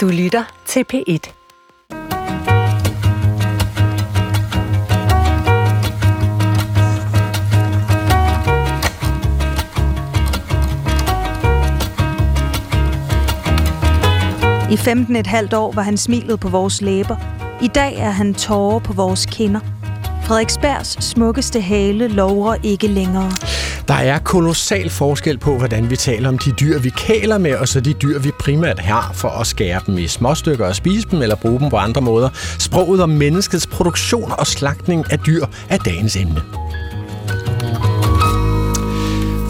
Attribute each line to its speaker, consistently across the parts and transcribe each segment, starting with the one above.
Speaker 1: Du lytter til P1.
Speaker 2: I 15 et halvt år var han smilet på vores læber. I dag er han tårer på vores kinder. Frederiksbergs smukkeste hale lover ikke længere.
Speaker 3: Der er kolossal forskel på, hvordan vi taler om de dyr, vi kæler med, og så de dyr, vi primært har for at skære dem i småstykker og spise dem eller bruge dem på andre måder. Sproget om menneskets produktion og slagtning af dyr er dagens emne.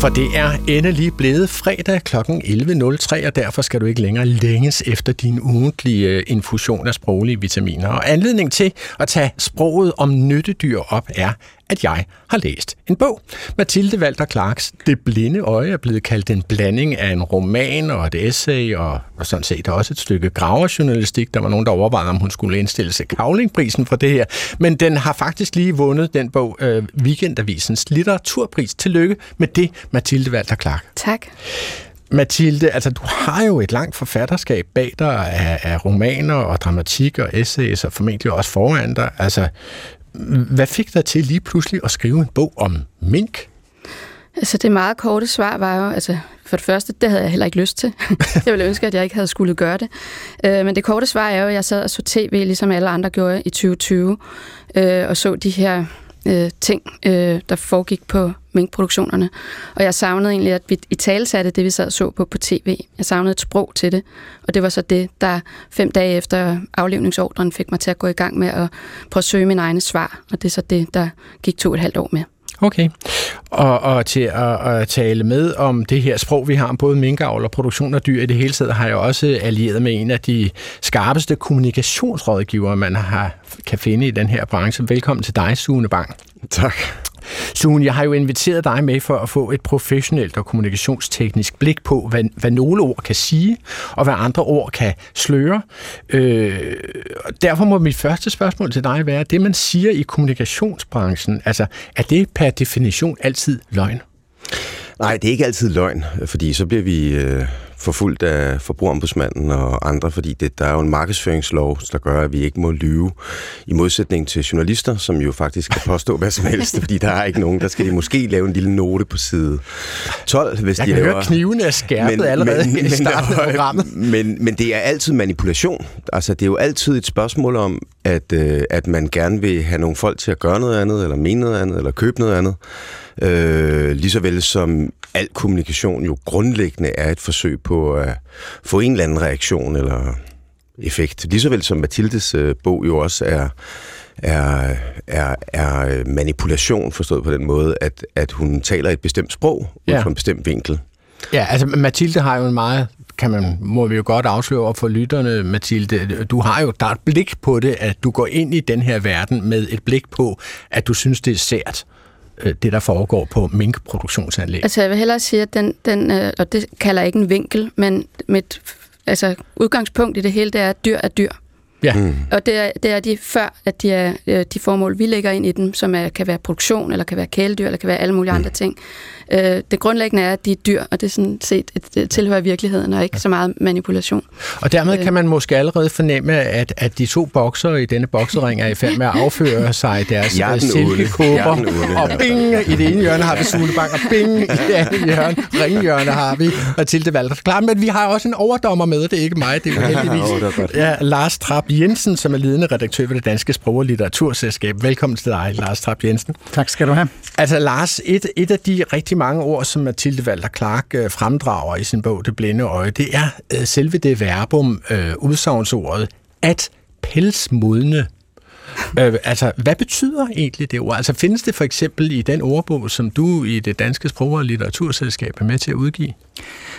Speaker 3: For det er endelig blevet fredag kl. 11.03, og derfor skal du ikke længere længes efter din ugentlige øh, infusion af sproglige vitaminer. Og anledning til at tage sproget om nyttedyr op er, at jeg har læst en bog. Mathilde Walter Clarks Det blinde øje er blevet kaldt en blanding af en roman og et essay, og, og sådan set også et stykke graverjournalistik. Der var nogen, der overvejede, om hun skulle indstille sig Kavlingprisen for det her. Men den har faktisk lige vundet den bog, øh, Weekendavisens litteraturpris. Tillykke med det, Mathilde Walter Clark.
Speaker 4: Tak.
Speaker 3: Mathilde, altså du har jo et langt forfatterskab bag dig af, af romaner og dramatik og essays, og formentlig også foran dig. Altså, hvad fik dig til lige pludselig at skrive en bog om mink?
Speaker 4: Altså det meget korte svar var jo, altså for det første, det havde jeg heller ikke lyst til. jeg ville ønske, at jeg ikke havde skulle gøre det. Øh, men det korte svar er jo, at jeg sad og så tv, ligesom alle andre gjorde i 2020, øh, og så de her øh, ting, øh, der foregik på minkproduktionerne. Og jeg savnede egentlig, at vi i tale satte det, vi sad og så på på tv. Jeg savnede et sprog til det, og det var så det, der fem dage efter aflevningsordren fik mig til at gå i gang med at prøve at søge min egne svar, og det er så det, der gik to og et halvt år med.
Speaker 3: Okay. Og, og til at, at tale med om det her sprog, vi har om både minkavl og produktion af dyr i det hele taget, har jeg også allieret med en af de skarpeste kommunikationsrådgivere, man har, kan finde i den her branche. Velkommen til dig, Sune Bang.
Speaker 5: Tak.
Speaker 3: Sune, jeg har jo inviteret dig med for at få et professionelt og kommunikationsteknisk blik på, hvad, hvad nogle ord kan sige, og hvad andre ord kan sløre. Øh, derfor må mit første spørgsmål til dig være, det man siger i kommunikationsbranchen, altså er det per definition altid løgn?
Speaker 5: Nej, det er ikke altid løgn, fordi så bliver vi øh, forfulgt af forbrugerombudsmanden og andre, fordi det, der er jo en markedsføringslov, der gør, at vi ikke må lyve, i modsætning til journalister, som jo faktisk kan påstå hvad som helst, fordi der er ikke nogen, der skal de måske lave en lille note på side 12, hvis
Speaker 3: Jeg
Speaker 5: de
Speaker 3: kan
Speaker 5: laver...
Speaker 3: høre, knivene er skærpet
Speaker 5: Men-
Speaker 3: allerede
Speaker 5: men-
Speaker 3: i
Speaker 5: men-
Speaker 3: starten af programmet.
Speaker 5: Men, men det er altid manipulation. Altså, det er jo altid et spørgsmål om, at, øh, at man gerne vil have nogle folk til at gøre noget andet, eller mene noget andet, eller købe noget andet. Øh, lige så vel som al kommunikation jo grundlæggende er et forsøg på at få en eller anden reaktion eller effekt. Lige så vel som Mathildes øh, bog jo også er, er, er, er manipulation, forstået på den måde, at, at hun taler et bestemt sprog ud
Speaker 3: Ja.
Speaker 5: fra en bestemt vinkel.
Speaker 3: Ja, altså Mathilde har jo en meget, kan man, må vi jo godt afsløre over for lytterne, Mathilde, du har jo, der er et blik på det, at du går ind i den her verden med et blik på, at du synes, det er sært, øh, Øh, det der foregår på minkproduktionsanlæg.
Speaker 4: Altså jeg vil hellere sige, at den, den øh, og det kalder jeg ikke en vinkel, men mit altså, udgangspunkt i det hele, det er, at dyr er dyr.
Speaker 3: Ja.
Speaker 5: Mm.
Speaker 4: Og det er, det er de før, at de er øh, de formål, vi lægger ind i dem, som er, kan være produktion, eller kan være kæledyr, eller kan være alle mulige andre ting. Øh, det grundlæggende er, at de er dyr, og det er sådan set et, et tilhører virkeligheden, og ikke så meget manipulation.
Speaker 3: Og dermed kan man måske allerede fornemme, at, at de to bokser i denne boksering er i færd med at afføre sig deres
Speaker 5: er
Speaker 3: øh, silkekåber.
Speaker 5: Er
Speaker 3: Og
Speaker 5: ja.
Speaker 3: bing, i det ene hjørne har vi Sune Bang, og bing, i det andet hjørne, ringhjørne har vi Mathilde Valder. Klar, men vi har også en overdommer med, det er ikke mig, det er jo heldigvis.
Speaker 5: Åh, det er.
Speaker 3: Ja, Lars Trap Jensen, som er ledende redaktør ved det Danske Sprog- og Litteraturselskab. Velkommen til dig, Lars Trap Jensen.
Speaker 6: Tak skal du have.
Speaker 3: Altså Lars, et, et af de rigtig mange ord, som Mathilde Walter Clark øh, fremdrager i sin bog Det Blinde Øje, det er øh, selve det verbum, øh, udsagnsordet, at pelsmodne. Øh, altså, hvad betyder egentlig det ord? Altså, findes det for eksempel i den ordbog, som du i det Danske Sprog- og Litteraturselskab er med til at udgive?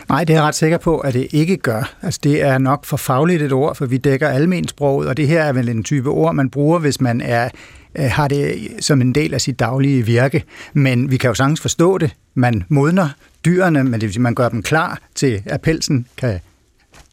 Speaker 6: Nej, det er jeg ret sikker på, at det ikke gør. Altså, det er nok for fagligt et ord, for vi dækker almensproget, og det her er vel en type ord, man bruger, hvis man er, øh, har det som en del af sit daglige virke. Men vi kan jo sagtens forstå det. Man modner dyrene, men det vil sige, man gør dem klar til, at pelsen kan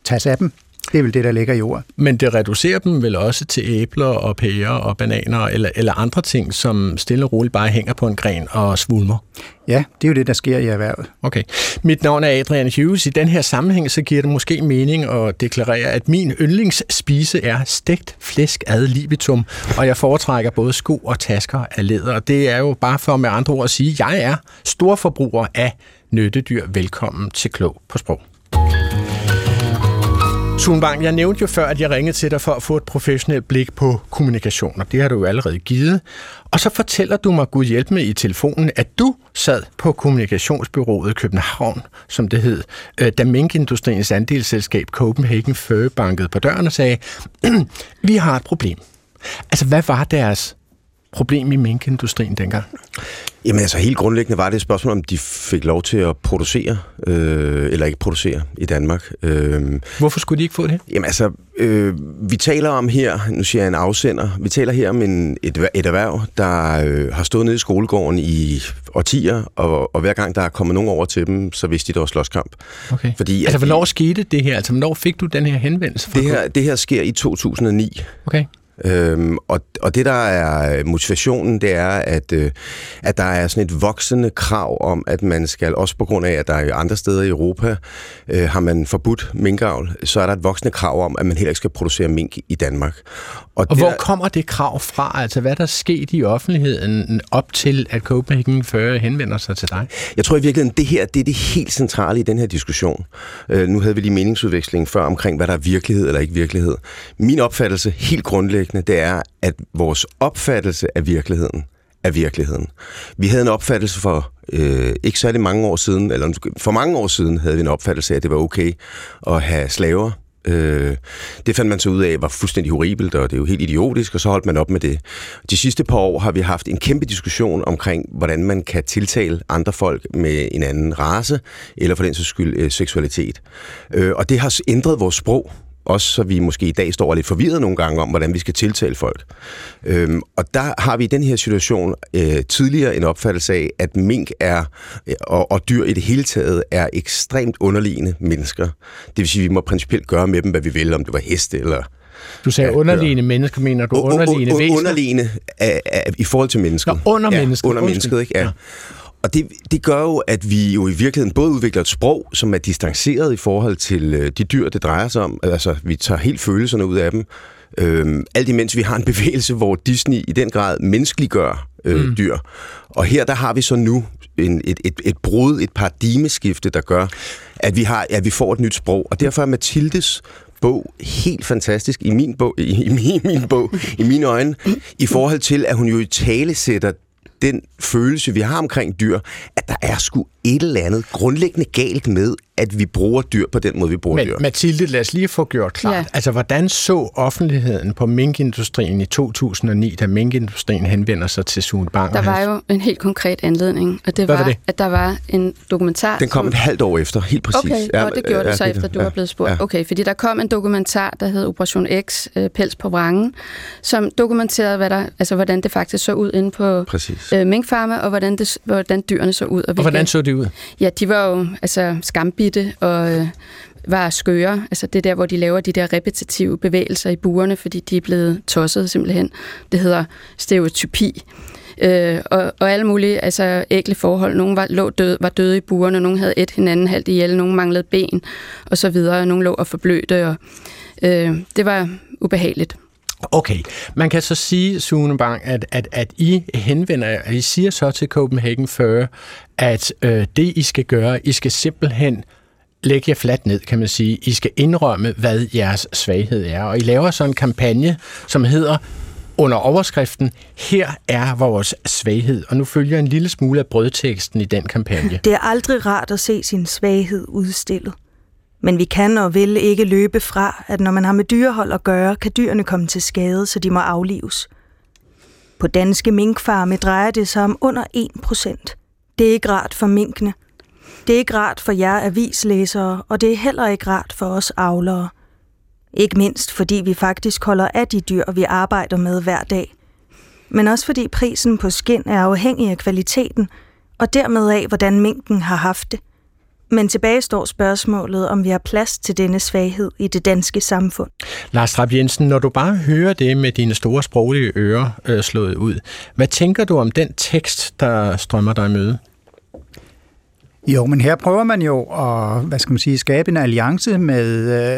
Speaker 6: tages af dem. Det er vel det, der ligger i jord.
Speaker 3: Men det reducerer dem vel også til æbler og pærer og bananer eller, eller andre ting, som stille og roligt bare hænger på en gren og svulmer?
Speaker 6: Ja, det er jo det, der sker i erhvervet.
Speaker 3: Okay. Mit navn er Adrian Hughes. I den her sammenhæng, så giver det måske mening at deklarere, at min yndlingsspise er stegt flæsk ad libitum, og jeg foretrækker både sko og tasker af læder. Og det er jo bare for med andre ord at sige, at jeg er stor forbruger af nyttedyr. Velkommen til Klog på Sprog. Sunbang, jeg nævnte jo før, at jeg ringede til dig for at få et professionelt blik på kommunikation, og det har du jo allerede givet. Og så fortæller du mig, Gud hjælp med i telefonen, at du sad på kommunikationsbyrået København, som det hed, øh, da minkindustriens andelsselskab Copenhagen Fur bankede på døren og sagde, vi har et problem. Altså, hvad var deres problem i minkindustrien dengang?
Speaker 5: Jamen altså helt grundlæggende var det et spørgsmål, om de fik lov til at producere, øh, eller ikke producere i Danmark. Øh,
Speaker 3: Hvorfor skulle de ikke få det?
Speaker 5: Jamen altså, øh, vi taler om her, nu siger jeg en afsender, vi taler her om en, et, et erhverv, der øh, har stået nede i skolegården i årtier, og, og hver gang der er kommet nogen over til dem, så vidste de, der var slåskamp.
Speaker 3: Okay. Fordi, altså, hvornår de, skete det her? Altså, hvornår fik du den her henvendelse?
Speaker 5: Det her, det her sker i 2009.
Speaker 3: Okay.
Speaker 5: Øhm, og, og det, der er motivationen, det er, at, øh, at der er sådan et voksende krav om, at man skal, også på grund af, at der er andre steder i Europa, øh, har man forbudt minkavl, så er der et voksende krav om, at man heller ikke skal producere mink i Danmark.
Speaker 3: Og, og hvor der, kommer det krav fra? Altså, hvad der sket i offentligheden op til, at Copenhagen Fur henvender sig til dig?
Speaker 5: Jeg tror i virkeligheden, det her det er det helt centrale i den her diskussion. Øh, nu havde vi lige meningsudveksling før omkring, hvad der er virkelighed eller ikke virkelighed. Min opfattelse, helt grundlæggende, det er, at vores opfattelse af virkeligheden er virkeligheden. Vi havde en opfattelse for øh, ikke særlig mange år siden, eller for mange år siden havde vi en opfattelse af, at det var okay at have slaver Øh, det fandt man så ud af var fuldstændig horribelt, og det er jo helt idiotisk, og så holdt man op med det. De sidste par år har vi haft en kæmpe diskussion omkring, hvordan man kan tiltale andre folk med en anden race, eller for den sags skyld øh, seksualitet. Øh, og det har ændret vores sprog også så vi måske i dag står lidt forvirret nogle gange om, hvordan vi skal tiltale folk. Øhm, og der har vi i den her situation øh, tidligere en opfattelse af, at mink er, øh, og, og dyr i det hele taget, er ekstremt underliggende mennesker. Det vil sige, at vi må principielt gøre med dem, hvad vi vil, om det var heste eller
Speaker 3: du sagde ja, underliggende mennesker, mener du underliggende væsener?
Speaker 5: Underliggende af, af, i forhold til mennesket.
Speaker 3: Nå, under
Speaker 5: ja,
Speaker 3: mennesket.
Speaker 5: Under mennesket, ikke? Ja. ja. Og det, det gør jo, at vi jo i virkeligheden både udvikler et sprog, som er distanceret i forhold til øh, de dyr, det drejer sig om. Altså, vi tager helt følelserne ud af dem. Øhm, alt imens vi har en bevægelse, hvor Disney i den grad menneskeliggør øh, mm. dyr. Og her der har vi så nu en, et, et, et brud, et paradigmeskifte, der gør, at vi, har, at vi får et nyt sprog. Og derfor er Mathildes bog helt fantastisk i min bog, i, i min, min bog, i mine øjne, i forhold til, at hun jo i tale sætter den følelse, vi har omkring dyr, at der er sgu et eller andet grundlæggende galt med, at vi bruger dyr på den måde, vi bruger
Speaker 3: Men,
Speaker 5: dyr.
Speaker 3: Mathilde, lad os lige få gjort klart. Ja. Altså, hvordan så offentligheden på minkindustrien i 2009, da minkindustrien henvender sig til Sune Bang?
Speaker 4: Der var jo en helt konkret anledning, og det var, var det? at der var en dokumentar...
Speaker 5: Den kom som... et halvt år efter, helt præcis.
Speaker 4: Okay, ja, og det gjorde ja, det så, efter du ja, var blevet spurgt. Ja. Okay, fordi der kom en dokumentar, der hed Operation X, øh, Pels på vrangen, som dokumenterede, hvad der, altså, hvordan det faktisk så ud inde på øh, minkfarme, og hvordan, det, hvordan dyrene så ud.
Speaker 3: Og, og hvordan så det ud?
Speaker 4: Ja, de var jo altså, skambitte og øh, var skøre. Altså det der, hvor de laver de der repetitive bevægelser i buerne, fordi de er blevet tosset simpelthen. Det hedder stereotypi. Øh, og, og alle mulige altså, ægle forhold. Nogle var, lå død, var døde i buerne, nogle havde et hinanden halvt ihjel, nogle manglede ben, og så videre. Nogle lå og forblødte, og øh, det var ubehageligt.
Speaker 3: Okay, man kan så sige, Sune Bang, at, at, at I henvender, at I siger så til Copenhagen 40, at øh, det I skal gøre, I skal simpelthen lægge jer fladt ned, kan man sige. I skal indrømme, hvad jeres svaghed er. Og I laver sådan en kampagne, som hedder under overskriften, her er vores svaghed. Og nu følger en lille smule af brødteksten i den kampagne.
Speaker 2: Det er aldrig rart at se sin svaghed udstillet. Men vi kan og vil ikke løbe fra, at når man har med dyrehold at gøre, kan dyrene komme til skade, så de må aflives. På danske minkfarme drejer det sig om under 1%. Det er ikke rart for minkene. Det er ikke rart for jer avislæsere, og det er heller ikke rart for os avlere. Ikke mindst fordi vi faktisk holder af de dyr, vi arbejder med hver dag. Men også fordi prisen på skin er afhængig af kvaliteten, og dermed af, hvordan minken har haft det. Men tilbage står spørgsmålet, om vi har plads til denne svaghed i det danske samfund.
Speaker 3: Lars Trapp Jensen, når du bare hører det med dine store sproglige ører øh, slået ud, hvad tænker du om den tekst, der strømmer dig i møde?
Speaker 6: Jo, men her prøver man jo at hvad skal man sige, skabe en alliance med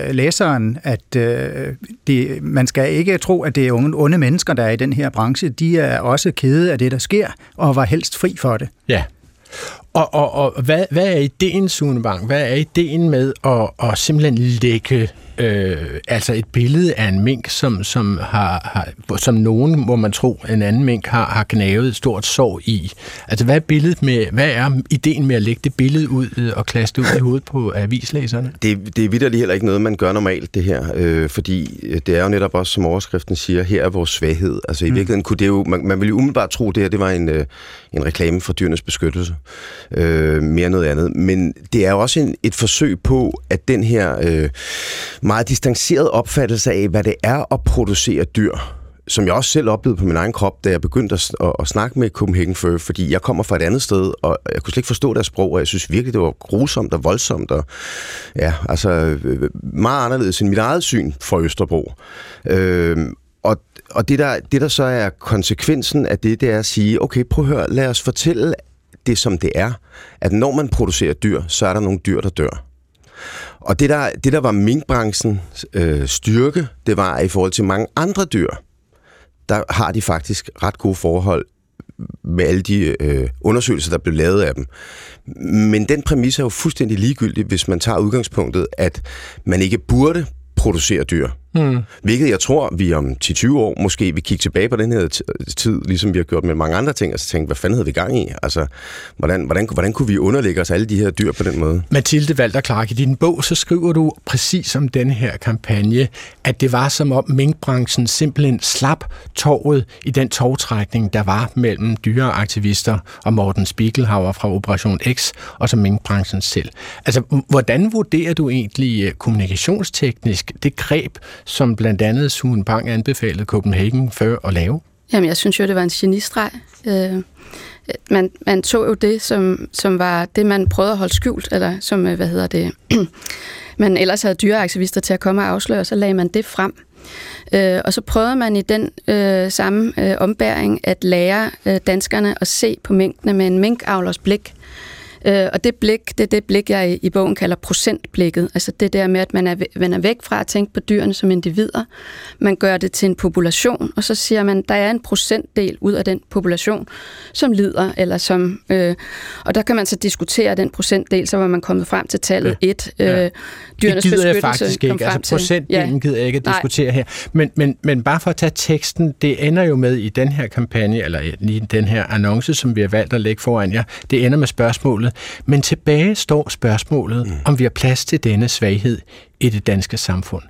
Speaker 6: øh, læseren, at øh, det, man skal ikke tro, at det er unge, onde mennesker, der er i den her branche. De er også kede af det, der sker, og var helst fri for det.
Speaker 3: Ja. Og, og, og hvad, hvad er ideen, Sune Bang? Hvad er ideen med at, at simpelthen lægge øh, altså et billede af en mink, som, som, har, har, som nogen, må man tro, en anden mink har, har gnavet et stort sår i. Altså, hvad er, billedet med, hvad er ideen med at lægge det billede ud øh, og klaste ud i hovedet på avislæserne?
Speaker 5: Det, det er vidderligt heller ikke noget, man gør normalt, det her. Øh, fordi det er jo netop også, som overskriften siger, her er vores svaghed. Altså, i mm. virkeligheden kunne det jo, man, man ville jo umiddelbart tro, det her det var en, øh, en reklame for dyrenes beskyttelse. Øh, mere noget andet. Men det er jo også en, et forsøg på, at den her øh, meget distanceret opfattelse af, hvad det er at producere dyr, som jeg også selv oplevede på min egen krop, da jeg begyndte at, at, at snakke med Copenhagen Fur, fordi jeg kommer fra et andet sted, og jeg kunne slet ikke forstå deres sprog, og jeg synes virkelig, det var grusomt og voldsomt, og ja, altså øh, meget anderledes end mit eget syn for Østerbro. Øh, og, og det, der, det, der så er konsekvensen af det, det er at sige, okay, prøv at høre, lad os fortælle det, som det er, at når man producerer dyr, så er der nogle dyr, der dør. Og det der, det der var minkbranchens øh, styrke, det var at i forhold til mange andre dyr, der har de faktisk ret gode forhold med alle de øh, undersøgelser, der blev lavet af dem. Men den præmis er jo fuldstændig ligegyldig, hvis man tager udgangspunktet, at man ikke burde producere dyr. Mm. Hvilket jeg tror, vi om 10-20 år måske vil kigge tilbage på den her tid, ligesom vi har gjort med mange andre ting, og så tænke, hvad fanden havde vi gang i? Altså, hvordan, hvordan, hvordan kunne vi underlægge os alle de her dyr på den måde?
Speaker 3: Mathilde Walter Clark, i din bog, så skriver du præcis om den her kampagne, at det var som om minkbranchen simpelthen slap torvet i den togtrækning, der var mellem dyreaktivister og Morten Spiegelhauer fra Operation X, og så minkbranchen selv. Altså, hvordan vurderer du egentlig øh, kommunikationsteknisk det greb, som blandt andet Suen Bang anbefalede Copenhagen før at lave?
Speaker 4: Jamen, jeg synes jo, det var en genistreg. Øh, man, man tog jo det, som, som var det, man prøvede at holde skjult, eller som, øh, hvad hedder det, man ellers havde dyreaktivister til at komme og afsløre, så lagde man det frem. Øh, og så prøvede man i den øh, samme øh, ombæring at lære øh, danskerne at se på mængdene med en minkavlers blik. Øh, og det blik, det er det blik, jeg i, i bogen kalder procentblikket. Altså det der med, at man er, man er væk fra at tænke på dyrene som individer. Man gør det til en population, og så siger man, der er en procentdel ud af den population, som lider, eller som... Øh, og der kan man så diskutere den procentdel, så var man kommet frem til tallet 1. Ja. Øh,
Speaker 3: dyrenes det gider jeg faktisk ikke. Altså procentdelen ja. gider jeg ikke at diskutere Nej. her. Men, men, men bare for at tage teksten, det ender jo med i den her kampagne, eller i den her annonce, som vi har valgt at lægge foran jer, det ender med spørgsmålet, men tilbage står spørgsmålet, mm. om vi har plads til denne svaghed i det danske samfund.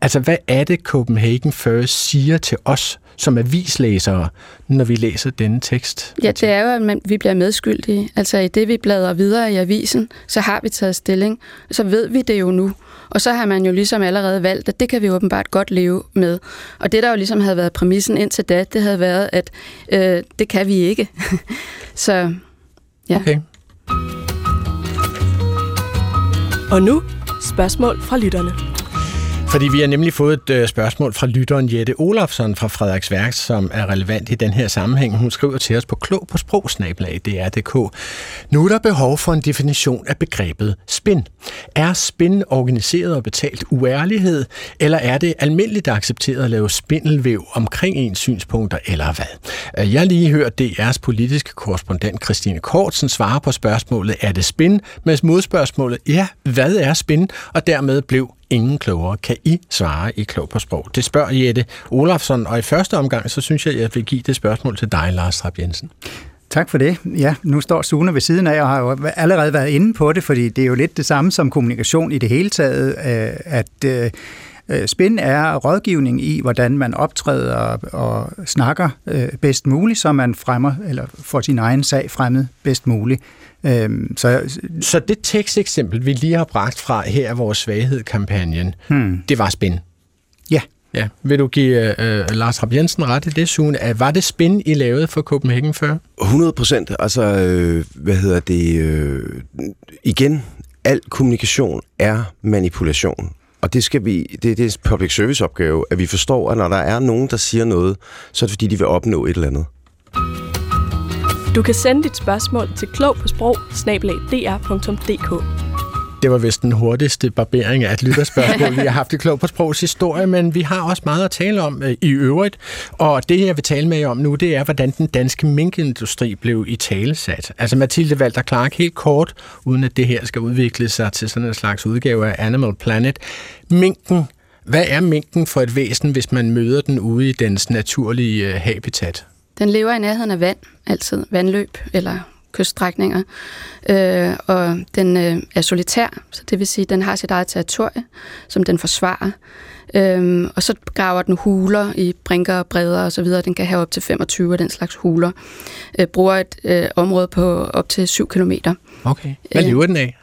Speaker 3: Altså, hvad er det, Copenhagen First siger til os som avislæsere, når vi læser denne tekst?
Speaker 4: Ja, det er jo, at vi bliver medskyldige. Altså, i det, vi bladrer videre i avisen, så har vi taget stilling. Så ved vi det jo nu. Og så har man jo ligesom allerede valgt, at det kan vi åbenbart godt leve med. Og det, der jo ligesom havde været præmissen indtil da, det havde været, at øh, det kan vi ikke. så ja.
Speaker 3: Okay.
Speaker 1: Og nu spørgsmål fra lytterne.
Speaker 3: Fordi vi har nemlig fået et øh, spørgsmål fra lytteren Jette Olafsson fra Frederiksværk, som er relevant i den her sammenhæng. Hun skriver til os på klog på sprogsnabelag, DR.dk. Nu er der behov for en definition af begrebet spin. Er spin organiseret og betalt uærlighed, eller er det almindeligt accepteret at lave spindelvæv omkring ens synspunkter, eller hvad? Øh, jeg lige hørt DR's politiske korrespondent Christine Kortsen svare på spørgsmålet, er det spin? Med modspørgsmålet, ja, hvad er spin? Og dermed blev ingen klogere. Kan I svare i klog på sprog? Det spørger Jette Olafsson, og i første omgang, så synes jeg, at jeg vil give det spørgsmål til dig, Lars Trapp Jensen.
Speaker 6: Tak for det. Ja, nu står Sune ved siden af, og har jo allerede været inde på det, fordi det er jo lidt det samme som kommunikation i det hele taget, øh, at øh, Spin er rådgivning i, hvordan man optræder og snakker bedst muligt, så man fremmer eller får sin egen sag fremmet bedst muligt.
Speaker 3: Øhm, så, så det teksteksempel, vi lige har bragt fra her af vores svaghed-kampagnen, hmm. det var spin?
Speaker 6: Ja.
Speaker 3: Ja. Vil du give uh, Lars Rapp Jensen ret i det, Sune? Var det spin, I lavede for Copenhagen før?
Speaker 5: 100 procent. Altså, øh, hvad hedder det? Øh, igen, al kommunikation er manipulation. Og det, skal vi, det, det er en public service opgave, at vi forstår, at når der er nogen, der siger noget, så er det fordi, de vil opnå et eller andet.
Speaker 1: Du kan sende dit spørgsmål til klog på sprog
Speaker 3: det var vist den hurtigste barbering af et lytterspørgsmål, vi har haft i Klog på Sprogs historie, men vi har også meget at tale om øh, i øvrigt. Og det, jeg vil tale med jer om nu, det er, hvordan den danske minkindustri blev i talesat. Altså Mathilde Walter Clark, helt kort, uden at det her skal udvikle sig til sådan en slags udgave af Animal Planet. Minken, hvad er minken for et væsen, hvis man møder den ude i dens naturlige øh, habitat?
Speaker 4: Den lever i nærheden af vand, altid vandløb eller kyststrækninger, øh, og den øh, er solitær, så det vil sige, at den har sit eget territorie, som den forsvarer. Øhm, og så graver den huler i brinker og bredder og så videre. Den kan have op til 25 af den slags huler. Øh, bruger et øh, område på op til 7 km.
Speaker 3: Okay. Hvad
Speaker 4: Øh,
Speaker 3: lever den af?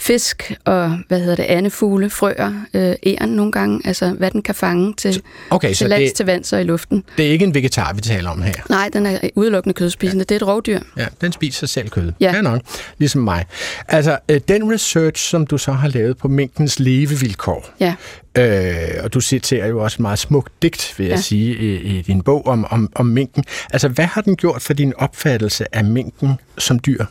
Speaker 4: Fisk og, hvad hedder det, andefugle, frøer, øh, æren nogle gange, altså hvad den kan fange til,
Speaker 3: Okay, så
Speaker 4: til lands,
Speaker 3: det,
Speaker 4: til vands og i luften.
Speaker 3: det er ikke en vegetar, vi taler om her.
Speaker 4: Nej, den er udelukkende kødspisende. Det er et rovdyr.
Speaker 3: Ja, den spiser selv kød.
Speaker 4: Ja.
Speaker 3: Fair nok. Ligesom mig. Altså, øh, den research, som du så har lavet på minkens levevilkår,
Speaker 4: Ja.
Speaker 3: øh, og du citerer jo også et meget smukt digt, vil jeg
Speaker 4: Ja.
Speaker 3: sige, i, i din bog om, om, om minken. Altså, hvad har den gjort for din opfattelse af minken som dyr?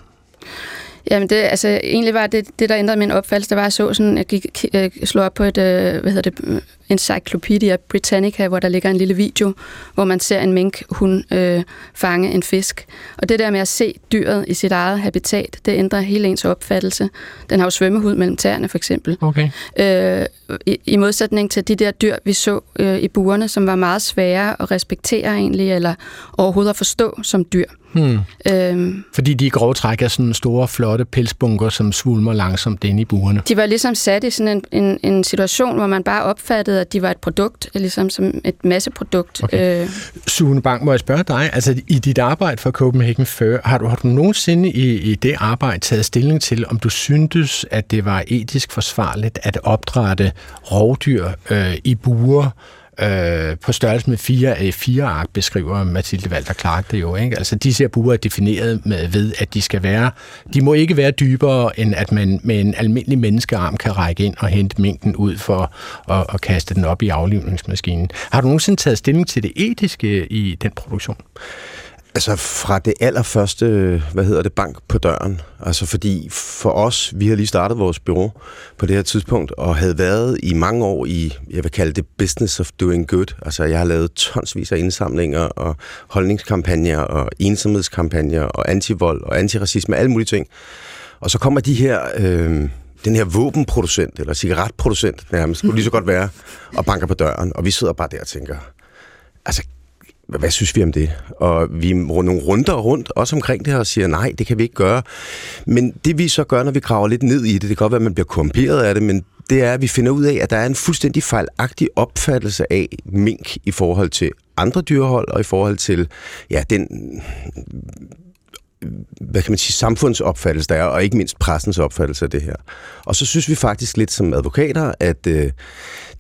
Speaker 4: Jamen det, altså egentlig var det, det der ændrede min opfattelse, det var, at jeg så sådan, jeg gik, øh, slog op på et, øh, hvad hedder det, Encyclopedia Britannica, hvor der ligger en lille video, hvor man ser en mink, hun øh, fange en fisk. Og det der med at se dyret i sit eget habitat, det ændrer hele ens opfattelse. Den har jo svømmehud mellem tæerne, for eksempel.
Speaker 3: Okay.
Speaker 4: Øh, i, I modsætning til de der dyr, vi så øh, i burene, som var meget svære at respektere egentlig, eller overhovedet at forstå som dyr.
Speaker 3: Hmm.
Speaker 4: Øh,
Speaker 3: Fordi de i grove træk er sådan store, flotte pelsbunker, som svulmer langsomt inde i burene.
Speaker 4: De var ligesom sat i sådan en, en, en situation, hvor man bare opfattede, at de var et produkt, ligesom som et masseprodukt.
Speaker 3: Okay.
Speaker 4: Øh,
Speaker 3: Sune Bang, må jeg spørge dig, altså i dit arbejde for Copenhagen Fur, har du, har du nogensinde i, i det arbejde taget stilling til, om du syntes, at det var etisk forsvarligt at opdrætte rovdyr øh, i buer, øh, på størrelse med fire af fire ark, beskriver Mathilde Walter Clark det jo. Ikke? Altså de her buer er defineret med, ved, at de skal være, de må ikke være dybere, end at man med en almindelig menneskearm kan række ind og hente mængden ud for at, at kaste den op i aflivningsmaskinen. Har du nogensinde taget stilling til det etiske i den produktion?
Speaker 5: Altså fra det allerførste, hvad hedder det, bank på døren. Altså fordi for os, vi har lige startet vores bureau på det her tidspunkt, og havde været i mange år i, jeg vil kalde det business of doing good. Altså jeg har lavet tonsvis af indsamlinger og holdningskampagner og ensomhedskampagner og antivold og antiracisme, alle mulige ting. Og så kommer de her, øh, den her våbenproducent, eller cigaretproducent nærmest, skulle lige så godt være, og banker på døren, og vi sidder bare der og tænker, altså hvad, hvad synes vi om det? Og vi runder nogle runder rundt, også omkring det her, og siger, nej, det kan vi ikke gøre. Men det vi så gør, når vi graver lidt ned i det, det kan godt være, at man bliver korrumperet af det, men det er, at vi finder ud af, at der er en fuldstændig fejlagtig opfattelse af mink i forhold til andre dyrehold, og i forhold til ja, den hvad kan man sige, samfundsopfattelse der er, og ikke mindst pressens opfattelse af det her. Og så synes vi faktisk lidt som advokater, at øh,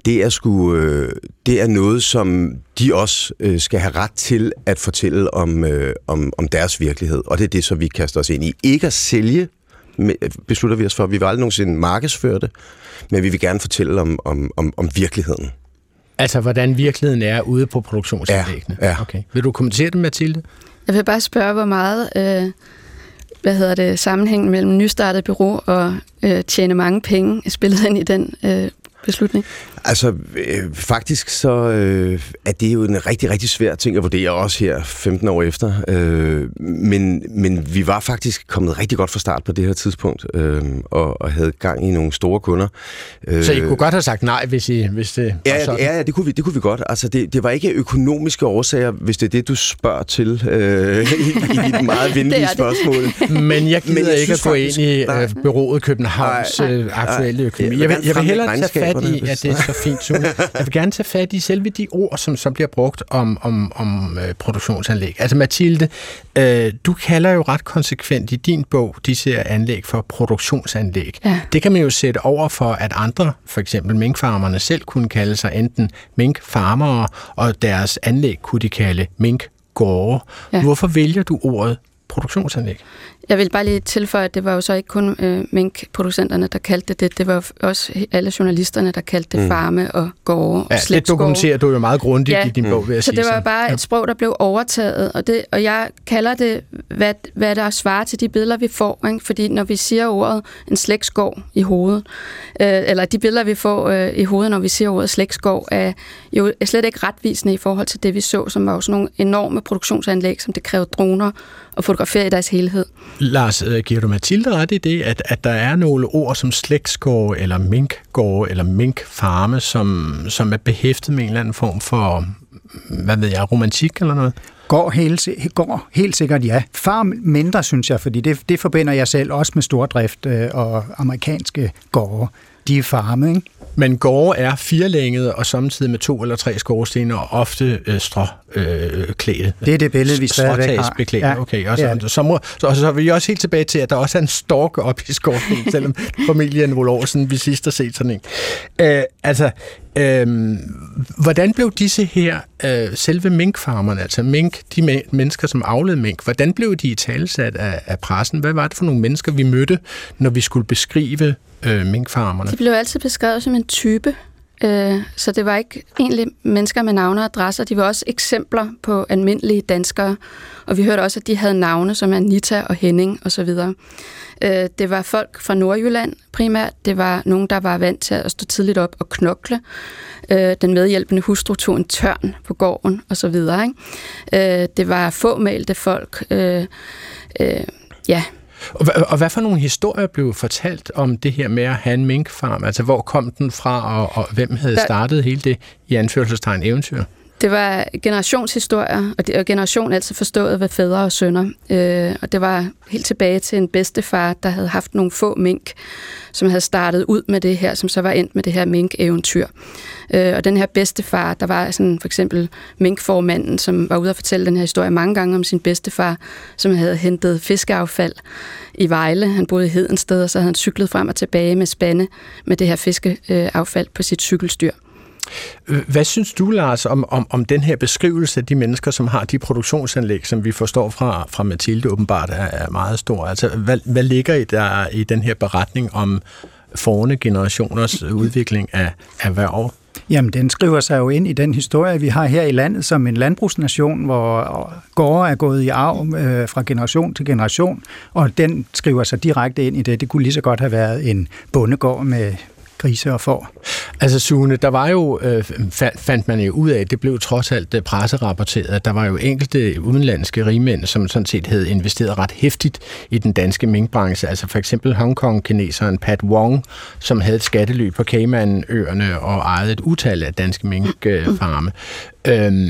Speaker 5: det er sgu, øh, det er noget, som de også øh, skal have ret til at fortælle om, øh, om, om deres virkelighed. Og det er det, som vi kaster os ind i. Ikke at sælge, med- beslutter vi os for. Vi vil aldrig nogensinde markedsføre det, men vi vil gerne fortælle om, om, om, om virkeligheden.
Speaker 3: Altså, hvordan virkeligheden er ude på produktionsanlæggene?
Speaker 5: Ja, ja.
Speaker 3: Okay. Vil du kommentere det, Mathilde?
Speaker 4: jeg vil bare spørge, hvor meget øh, hvad hedder det, sammenhæng mellem nystartet bureau og øh, tjene mange penge er spillet ind i den øh, beslutning.
Speaker 5: Altså, øh, faktisk så øh, er det jo en rigtig, rigtig svær ting at vurdere, også her 15 år efter. Øh, men, men vi var faktisk kommet rigtig godt fra start på det her tidspunkt, øh, og, og havde gang i nogle store kunder. Øh,
Speaker 3: Så I kunne godt have sagt nej, hvis, I, hvis det var
Speaker 5: Ja,
Speaker 3: sådan?
Speaker 5: ja, ja det, kunne vi, det kunne vi godt. Altså, det, det var ikke økonomiske årsager, hvis det er det, du spørger til øh, i, i dit meget venlige
Speaker 4: Det det.
Speaker 5: spørgsmål.
Speaker 3: Men jeg gider
Speaker 5: Men jeg
Speaker 3: ikke at gå
Speaker 5: faktisk-
Speaker 3: ind i øh, bureauet Københavns
Speaker 5: Nej,
Speaker 3: øh, aktuelle økonomi.
Speaker 5: Jeg
Speaker 3: Jeg
Speaker 5: vil
Speaker 3: jeg vil hellere tage fat i, at det så fint, Sune. Jeg vil gerne tage fat i selve de ord, som så bliver brugt om, om, om øh, produktionsanlæg. Altså Mathilde, øh, du kalder jo ret konsekvent i din bog disse anlæg for produktionsanlæg.
Speaker 4: Ja.
Speaker 3: Det kan man jo sætte over for, at andre, for eksempel minkfarmerne selv, kunne kalde sig enten minkfarmere, og deres anlæg kunne de kalde minkgårde. Ja. Hvorfor vælger du ordet produktionsanlæg?
Speaker 4: Jeg vil bare lige tilføje, at det var jo så ikke kun øh, minkproducenterne, der kaldte det det. Det var også alle journalisterne, der kaldte det mm. farme og gårde og
Speaker 3: ja, Det dokumenterer du jo meget grundigt ja. i din bog, vil jeg
Speaker 4: så
Speaker 3: sige.
Speaker 4: Det var bare ja. et sprog, der blev overtaget, og, det, og jeg kalder det, hvad, hvad der svarer til de billeder, vi får. Ikke? Fordi når vi siger ordet en slægtsgård i hovedet, øh, eller de billeder, vi får øh, i hovedet, når vi siger ordet slægtsgård, er jo slet ikke retvisende i forhold til det, vi så, som var jo sådan nogle enorme produktionsanlæg, som det krævede droner og fotografere i deres helhed.
Speaker 3: Lars, øh, giver du Mathilde ret i det, at, at der er nogle ord som slægtsgård, eller minkgård, eller minkfarme, som, som er behæftet med en eller anden form for, hvad ved jeg, romantik eller noget?
Speaker 6: Går helt, går helt sikkert ja. Farm mindre, synes jeg, fordi det, det forbinder jeg selv også med stordrift øh, og amerikanske gårde. De farme, ikke?
Speaker 3: Men gårde er firlængede og samtidig med to eller tre skorstener og ofte øh, stråklæde. Øh,
Speaker 6: det er det billede, vi stadigvæk har.
Speaker 3: Ja, okay. Og så, ja. så, må, så, så, så er vi også helt tilbage til, at der også er en stork op i skorstenen, selvom familien siden vi sidst har set sådan en. Øh, altså, Øhm, hvordan blev disse her, øh, selve minkfarmerne, altså mink, de mennesker, som avlede mink, hvordan blev de i talsat af, af pressen? Hvad var det for nogle mennesker, vi mødte, når vi skulle beskrive øh, minkfarmerne?
Speaker 4: De blev altid beskrevet som en type, øh, så det var ikke egentlig mennesker med navne og adresser, de var også eksempler på almindelige danskere, og vi hørte også, at de havde navne som Anita og Henning osv. Øh, det var folk fra Nordjylland primært, det var nogen, der var vant til at stå tidligt op og knokle. Øh, den medhjælpende hustru tog en tørn på gården osv. Øh, det var fåmalte folk. Øh, øh, ja,
Speaker 3: og, og hvad for nogle historier blev fortalt om det her med at have en minkfarm? Altså, hvor kom den fra, og, og hvem havde Der... startet hele det i anførselstegn eventyr?
Speaker 4: Det var generationshistorier, og, det, og generation altså forstået ved fædre og sønner. Øh, og det var helt tilbage til en bedstefar, der havde haft nogle få mink, som havde startet ud med det her, som så var endt med det her mink-eventyr. Øh, og den her bedstefar, der var sådan for eksempel minkformanden, som var ude og fortælle den her historie mange gange om sin bedstefar, som havde hentet fiskeaffald i Vejle. Han boede i Hedensted, og så havde han cyklet frem og tilbage med spande med det her fiskeaffald på sit cykelstyr.
Speaker 3: Øh, hvad synes du, Lars, om, om, om den her beskrivelse af de mennesker, som har de produktionsanlæg, som vi forstår fra, fra Mathilde åbenbart er, er meget stor? Altså, hvad, hvad ligger i, der, i den her beretning om forne generationers udvikling af erhverv?
Speaker 6: Jamen, den skriver sig jo ind i den historie, vi har her i landet som en landbrugsnation, hvor gårde er gået i arv øh, fra generation til generation, og den skriver sig direkte ind i det. Det kunne lige så godt have været en bondegård med grise og får.
Speaker 3: Altså Sune, der var jo, øh, fandt man jo ud af, det blev trods alt øh, presserapporteret, at der var jo enkelte udenlandske rigmænd, som sådan set havde investeret ret hæftigt i den danske minkbranche. Altså for eksempel Hongkong-kineseren Pat Wong, som havde et skattely på Caymanøerne og ejede et utal af danske minkfarme. Øhm,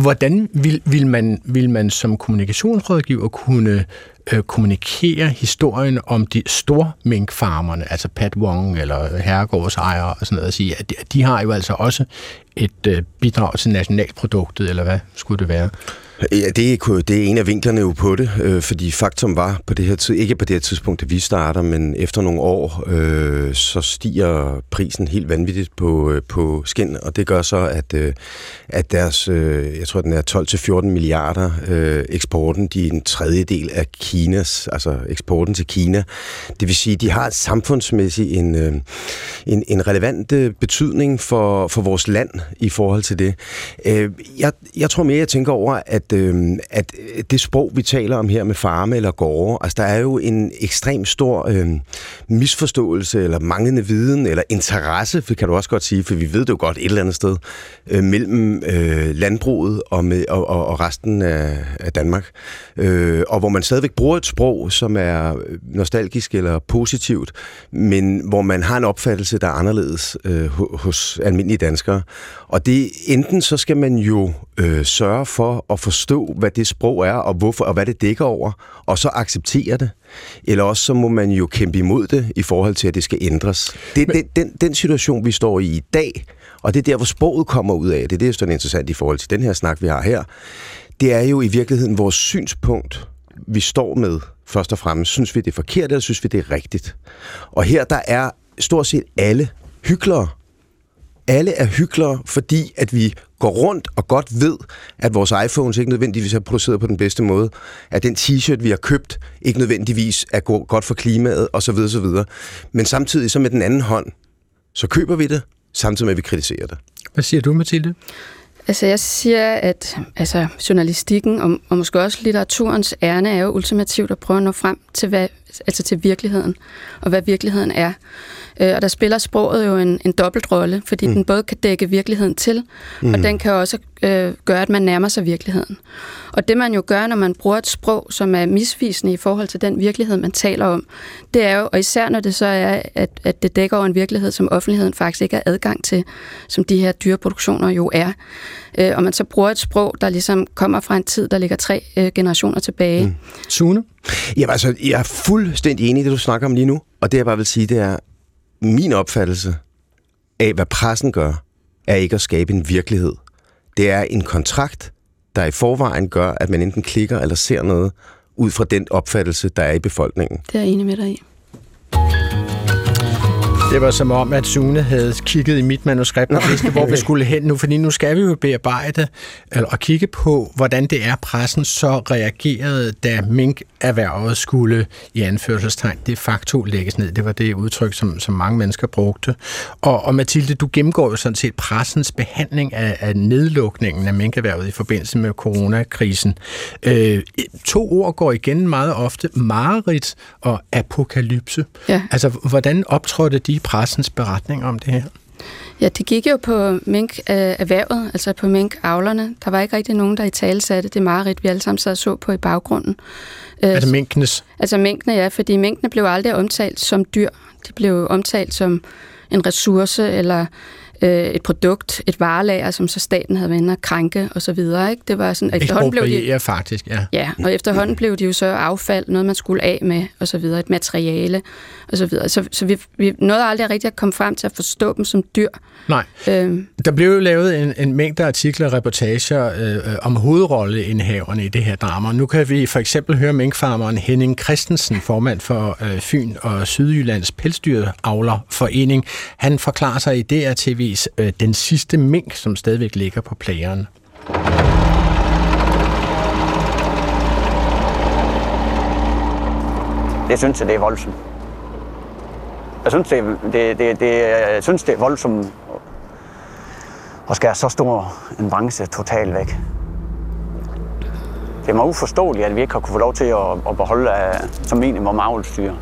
Speaker 3: Hvordan vil, vil, man, vil man som kommunikationsrådgiver kunne øh, kommunikere historien om de store minkfarmerne, altså Pat Wong eller herregårdsejere og sådan noget, og sige, at de, de har jo altså også et øh, bidrag til nationalproduktet, eller hvad skulle det være?
Speaker 5: Ja, det er, det er en af vinklerne jo på det, øh, fordi faktum var på det her tid, ikke på det her tidspunkt, at vi starter, men efter nogle år, øh, så stiger prisen helt vanvittigt på, øh, på skin, og det gør så, at, øh, at deres, øh, jeg tror, den er 12-14 milliarder øh, eksporten, de er en tredjedel af Kinas, altså eksporten til Kina. Det vil sige, de har samfundsmæssigt en, øh, en, en relevant øh, betydning for, for vores land i forhold til det. Øh, jeg, jeg tror mere, jeg tænker over, at øh, at det sprog, vi taler om her med farme eller gårde, altså der er jo en ekstrem stor øh, misforståelse eller manglende viden eller interesse, for kan du også godt sige, for vi ved det jo godt et eller andet sted, øh, mellem øh, landbruget og, med, og, og, og resten af, af Danmark. Øh, og hvor man stadigvæk bruger et sprog, som er nostalgisk eller positivt, men hvor man har en opfattelse, der er anderledes øh, hos almindelige danskere. Og det enten så skal man jo øh, sørge for at forstå, hvad det sprog er, og hvorfor, og hvad det dækker over, og så acceptere det. Eller også så må man jo kæmpe imod det i forhold til, at det skal ændres. Det er Men... den, den, den situation, vi står i i dag, og det er der, hvor sproget kommer ud af. Det er det, der er interessant i forhold til den her snak, vi har her. Det er jo i virkeligheden vores synspunkt, vi står med først og fremmest. Synes vi, det er forkert, eller synes vi, det er rigtigt? Og her, der er stort set alle hyklere alle er hyklere, fordi at vi går rundt og godt ved, at vores iPhones ikke nødvendigvis er produceret på den bedste måde, at den t-shirt, vi har købt, ikke nødvendigvis er godt for klimaet osv. osv. Men samtidig så med den anden hånd, så køber vi det, samtidig med at vi kritiserer det.
Speaker 3: Hvad siger du, Mathilde?
Speaker 4: Altså jeg siger, at altså, journalistikken og, og måske også litteraturens ærne er jo ultimativt at prøve at nå frem til, hvad, altså til virkeligheden, og hvad virkeligheden er. Øh, og der spiller sproget jo en, en dobbelt rolle, fordi mm. den både kan dække virkeligheden til, mm. og den kan også øh, gøre, at man nærmer sig virkeligheden. Og det man jo gør, når man bruger et sprog, som er misvisende i forhold til den virkelighed, man taler om, det er jo, og især når det så er, at, at det dækker over en virkelighed, som offentligheden faktisk ikke har adgang til, som de her dyreproduktioner jo er, øh, og man så bruger et sprog, der ligesom kommer fra en tid, der ligger tre øh, generationer tilbage. Mm.
Speaker 3: Sune?
Speaker 5: Jamen altså, jeg er fuldstændig enig i det, du snakker om lige nu, og det jeg bare vil sige, det er, min opfattelse af, hvad pressen gør, er ikke at skabe en virkelighed. Det er en kontrakt, der i forvejen gør, at man enten klikker eller ser noget ud fra den opfattelse, der er i befolkningen.
Speaker 4: Det er jeg enig med dig i.
Speaker 3: Det var som om, at Sune havde kigget i mit manuskript og vidste, hvor vi skulle hen nu, fordi nu skal vi jo bearbejde og kigge på, hvordan det er, pressen så reagerede, da minkerhvervet skulle i anførselstegn de facto lægges ned. Det var det udtryk, som, som mange mennesker brugte. Og, og Mathilde, du gennemgår jo sådan set pressens behandling af, af nedlukningen af minkerhvervet i forbindelse med coronakrisen. Øh, to ord går igen meget ofte, mareridt og apokalypse. Ja. Altså, hvordan optrådte de pressens beretning om det her?
Speaker 4: Ja, det gik jo på mink-erhvervet, øh, altså på mink-avlerne. Der var ikke rigtig nogen, der i tale satte det mareridt, vi alle sammen sad og så på i baggrunden.
Speaker 3: Øh, altså minkenes?
Speaker 4: Altså minkene, ja, fordi minkene blev aldrig omtalt som dyr. De blev omtalt som en ressource eller øh, et produkt, et varelager, som så staten havde været krænke og så videre. Ikke? Det var sådan,
Speaker 3: efterhånden blev de, faktisk, ja.
Speaker 4: Ja, og efterhånden blev de jo så affald, noget man skulle af med, og så videre, et materiale, og så. Så, så vi, vi nåede aldrig rigtig at komme frem til at forstå dem som dyr.
Speaker 3: Nej. Øhm. Der blev jo lavet en, en mængde artikler og reportager øh, om hovedrolleindhaverne i det her drama. Nu kan vi for eksempel høre minkfarmeren Henning Christensen, formand for øh, Fyn og Sydjyllands Pelsdyravlerforening. Han forklarer sig i DRTV eksempelvis øh, den sidste mink, som stadigvæk ligger på plageren.
Speaker 7: Det synes jeg, det er voldsomt. Jeg synes, det, det, det, det, jeg synes, det er voldsomt at skære så stor en branche totalt væk. Det er mig uforståeligt, at vi ikke har kunne få lov til at, at beholde af, som minimum avlstyr.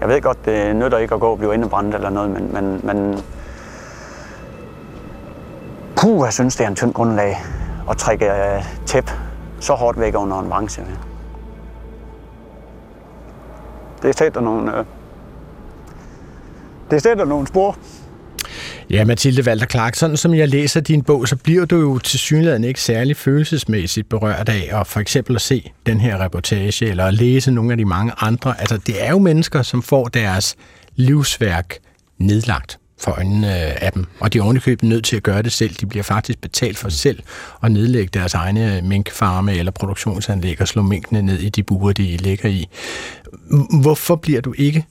Speaker 7: Jeg ved godt, det nytter ikke at gå og blive indebrændt eller noget, men, men, men Puh, jeg synes, det er en tynd grundlag at trække uh, tæp så hårdt væk under en branche. Det sætter nogle, øh, det sætter nogle spor.
Speaker 3: Ja, Mathilde Walter Clark, sådan som jeg læser din bog, så bliver du jo til synligheden ikke særlig følelsesmæssigt berørt af at for eksempel at se den her reportage, eller at læse nogle af de mange andre. Altså, det er jo mennesker, som får deres livsværk nedlagt for øjnene af dem. Og de er ovenikøbet nødt til at gøre det selv. De bliver faktisk betalt for selv at nedlægge deres egne minkfarme eller produktionsanlæg og slå minkene ned i de buer, de ligger i. Hvorfor bliver du ikke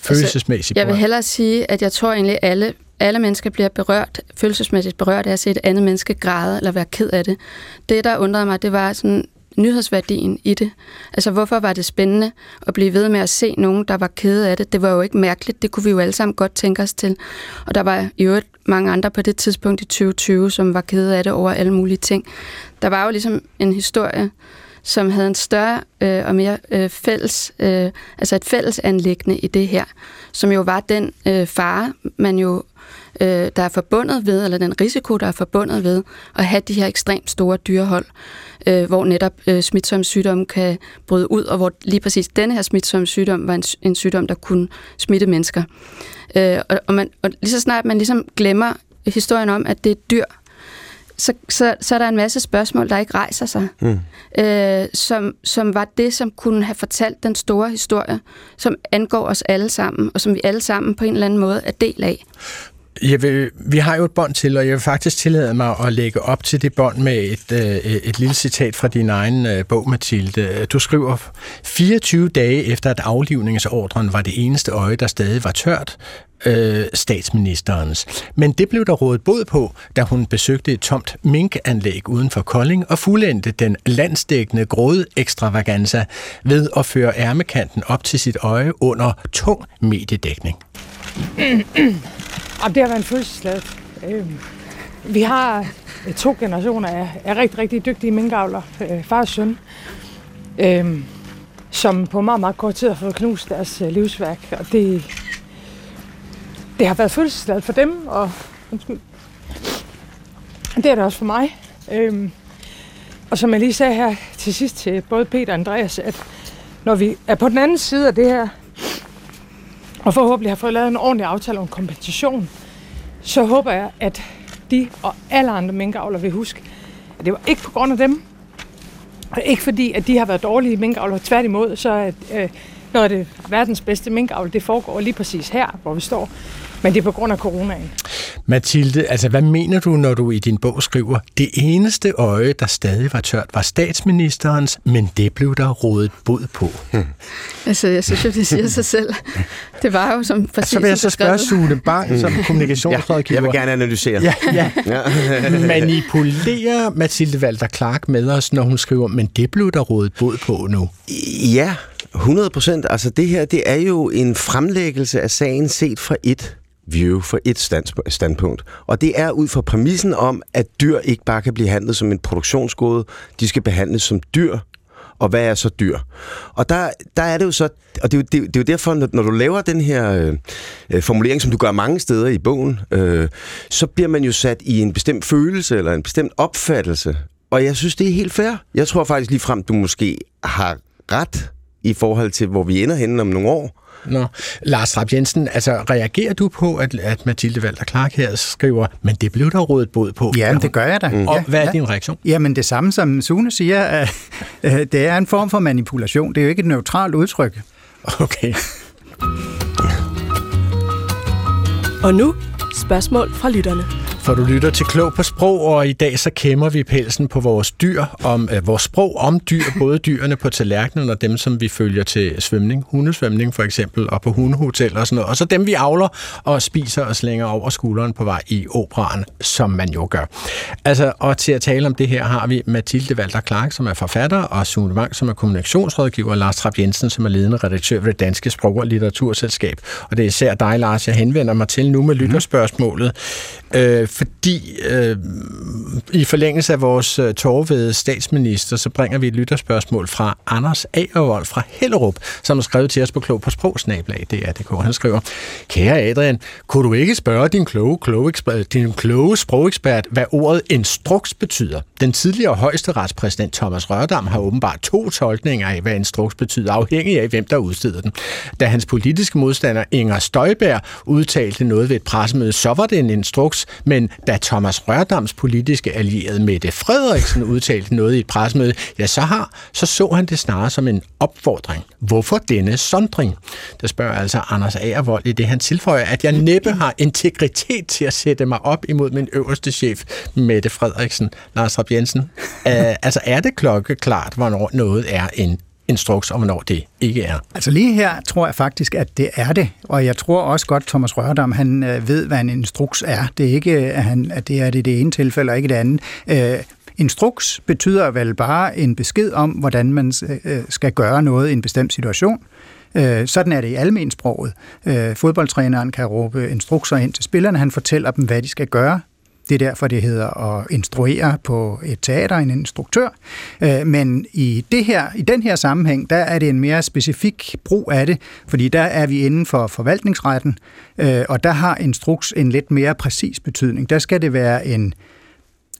Speaker 3: følelsesmæssigt
Speaker 4: altså, Jeg vil hellere sige, at jeg tror egentlig, alle alle mennesker bliver berørt, følelsesmæssigt berørt af at se et andet menneske græde eller være ked af det. Det, der undrede mig, det var sådan nyhedsværdien i det. Altså, hvorfor var det spændende at blive ved med at se nogen, der var kede af det? Det var jo ikke mærkeligt, det kunne vi jo alle sammen godt tænke os til. Og der var i øvrigt mange andre på det tidspunkt i 2020, som var kede af det over alle mulige ting. Der var jo ligesom en historie, som havde en større øh, og mere øh, fælles, øh, altså et fælles anlæggende i det her, som jo var den øh, fare, man jo øh, der er forbundet ved, eller den risiko, der er forbundet ved at have de her ekstremt store dyrehold, øh, hvor netop øh, smitsomme sygdomme kan bryde ud, og hvor lige præcis denne her smitsomme sygdom var en, en sygdom, der kunne smitte mennesker. Øh, og, og, man, og lige så snart man ligesom glemmer historien om, at det er dyr, så, så, så er der en masse spørgsmål, der ikke rejser sig, mm. øh, som, som var det, som kunne have fortalt den store historie, som angår os alle sammen, og som vi alle sammen på en eller anden måde er del af.
Speaker 3: Jeg vil, vi har jo et bånd til, og jeg vil faktisk tillade mig at lægge op til det bånd med et, øh, et lille citat fra din egen øh, bog, Mathilde. Du skriver, 24 dage efter at aflivningsordren var det eneste øje, der stadig var tørt, øh, statsministerens. Men det blev der rådet bod på, da hun besøgte et tomt minkanlæg uden for Kolding og fuldendte den landsdækkende gråde ekstravaganza ved at føre ærmekanten op til sit øje under tung mediedækning.
Speaker 8: Og det har været en fødselsdag. Øh, vi har øh, to generationer af, af rigtig, rigtig dygtige minkavler, øh, far og søn, øh, som på meget, meget kort tid har fået knust deres øh, livsværk. Og det, det har været fødselsdag for dem, og undskyld, det er det også for mig. Øh, og som jeg lige sagde her til sidst til både Peter og Andreas, at når vi er på den anden side af det her, og forhåbentlig har fået lavet en ordentlig aftale om kompensation, så håber jeg, at de og alle andre minkavlere vil huske, at det var ikke på grund af dem, og ikke fordi, at de har været dårlige minkavlere. Tværtimod, så er øh, noget af det verdens bedste minkavl, det foregår lige præcis her, hvor vi står. Men det er på grund af coronaen.
Speaker 3: Mathilde, altså hvad mener du, når du i din bog skriver, det eneste øje, der stadig var tørt, var statsministerens, men det blev der rådet bod på? Hmm.
Speaker 4: Altså, jeg synes jo, det siger sig selv. Det var jo som præcis
Speaker 3: Så vil jeg så spørge Sune Bang som kommunikationsrådgiver.
Speaker 5: Ja, jeg vil gerne analysere.
Speaker 3: Ja, ja. Manipulerer Mathilde Walter Clark med os, når hun skriver, men det blev der rådet bod på nu?
Speaker 5: Ja, 100 procent. Altså det her, det er jo en fremlæggelse af sagen set fra et view, for et standpunkt. Og det er ud fra præmissen om, at dyr ikke bare kan blive handlet som en produktionsgode, de skal behandles som dyr, og hvad er så dyr? Og der, der er det jo så, og det er jo, det, det er jo derfor, når, når du laver den her øh, formulering, som du gør mange steder i bogen, øh, så bliver man jo sat i en bestemt følelse, eller en bestemt opfattelse. Og jeg synes, det er helt fair. Jeg tror faktisk lige frem, du måske har ret i forhold til, hvor vi ender henne om nogle år.
Speaker 3: Nå. Lars Rapp Jensen, altså reagerer du på, at, at Mathilde Walter Clark her skriver, men det blev der rådet båd på?
Speaker 6: Ja, det gør jeg da. Mm.
Speaker 3: Og hvad er ja. din reaktion?
Speaker 6: Jamen det samme som Sune siger, at, det er en form for manipulation. Det er jo ikke et neutralt udtryk.
Speaker 3: Okay.
Speaker 1: Og nu spørgsmål fra lytterne.
Speaker 3: For du lytter til Klog på Sprog, og i dag så kæmmer vi pelsen på vores dyr, om øh, vores sprog om dyr, både dyrene på tallerkenen og dem, som vi følger til svømning, hundesvømning for eksempel, og på hundehotel og sådan noget. Og så dem, vi avler og spiser og slænger over skulderen på vej i operan, som man jo gør. Altså, og til at tale om det her har vi Mathilde Walter Clark, som er forfatter, og Sune Wang, som er kommunikationsrådgiver, og Lars Trapp Jensen, som er ledende redaktør ved det Danske Sprog- og Litteraturselskab. Og det er især dig, Lars, jeg henvender mig til nu med lytterspørgsmålet. Øh, fordi øh, i forlængelse af vores øh, statsminister, så bringer vi et lytterspørgsmål fra Anders Agervold fra Hellerup, som har skrevet til os på Klog på Sprogsnablag. Det er det, han skriver. Kære Adrian, kunne du ikke spørge din kloge, kloge, din kloge sprogekspert, hvad ordet instruks betyder? Den tidligere højesteretspræsident Thomas Rørdam har åbenbart to tolkninger af, hvad instruks betyder, afhængig af, hvem der udsteder den. Da hans politiske modstander Inger Støjberg udtalte noget ved et pressemøde, så var det en instruks, men da Thomas Rørdams politiske allierede Mette Frederiksen udtalte noget i et pressemøde, ja, så, har, så så han det snarere som en opfordring. Hvorfor denne sondring? Der spørger altså Anders Agervold i det, han tilføjer, at jeg næppe har integritet til at sætte mig op imod min øverste chef, Mette Frederiksen. Lars Rapp Jensen, uh, altså er det klokkeklart, hvornår noget er en instruks, om, hvornår det ikke er?
Speaker 6: Altså lige her tror jeg faktisk, at det er det. Og jeg tror også godt, Thomas Rørdam, han øh, ved, hvad en instruks er. Det er ikke, at, han, at det er det, det ene tilfælde, og ikke det andet. Øh, instruks betyder vel bare en besked om, hvordan man øh, skal gøre noget i en bestemt situation. Øh, sådan er det i almensproget. Fodboldtræneren kan råbe instrukser ind til spillerne. Han fortæller dem, hvad de skal gøre. Det er derfor, det hedder at instruere på et teater, en instruktør. Øh, men i, det her, i den her sammenhæng, der er det en mere specifik brug af det, fordi der er vi inden for forvaltningsretten, øh, og der har instruks en lidt mere præcis betydning. Der skal det være en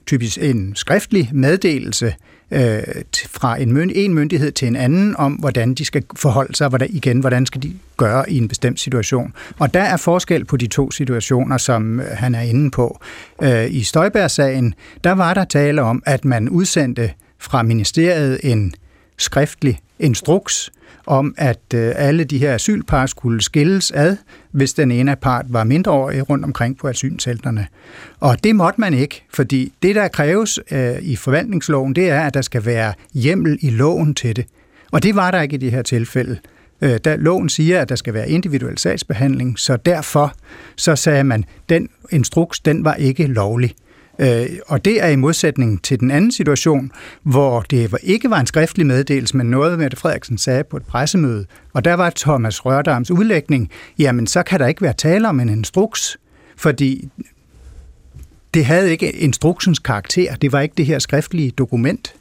Speaker 6: typisk en skriftlig meddelelse, øh, fra en, mynd, en myndighed til en anden om, hvordan de skal forholde sig, hvordan, igen, hvordan skal de gøre i en bestemt situation. Og der er forskel på de to situationer, som øh, han er inde på. Øh, I Støjberg-sagen, der var der tale om, at man udsendte fra ministeriet en skriftlig instruks om, at øh, alle de her asylpar skulle skilles ad, hvis den ene part var mindreårig rundt omkring på asylcentrene. Og det måtte man ikke, fordi det, der kræves øh, i forvaltningsloven, det er, at der skal være hjemmel i loven til det. Og det var der ikke i det her tilfælde. Øh, der loven siger, at der skal være individuel sagsbehandling, så derfor så sagde man, at den instruks, den var ikke lovlig. Øh, og det er i modsætning til den anden situation, hvor det ikke var en skriftlig meddelelse, men noget, Mette Frederiksen sagde på et pressemøde. Og der var Thomas Rørdams udlægning, jamen så kan der ikke være tale om en instruks, fordi det havde ikke instruksens karakter. Det var ikke det her skriftlige dokument,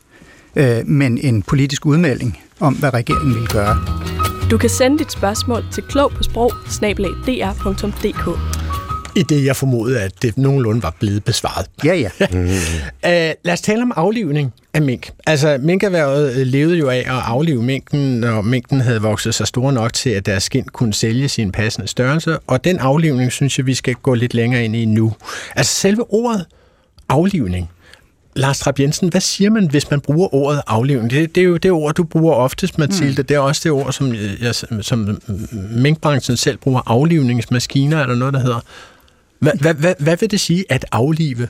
Speaker 6: øh, men en politisk udmelding om, hvad regeringen ville gøre.
Speaker 1: Du kan sende dit spørgsmål til klog på sprog
Speaker 3: i det, jeg formodede, at det nogenlunde var blevet besvaret.
Speaker 6: Ja, ja. mm. uh,
Speaker 3: lad os tale om aflivning af mink. Altså, minkerhvervet øh, levede jo af at aflive minken, når minken havde vokset sig store nok til, at deres skin kunne sælge sin passende størrelse, og den aflivning synes jeg, vi skal gå lidt længere ind i nu. Altså, selve ordet aflivning, Lars Trapp Jensen, hvad siger man, hvis man bruger ordet aflivning? Det, det er jo det ord, du bruger oftest, Mathilde. Mm. Det er også det ord, som, jeg, som minkbranchen selv bruger. Aflivningsmaskiner, eller noget, der hedder. Hvad, hvad, hvad, hvad vil det sige at aflive?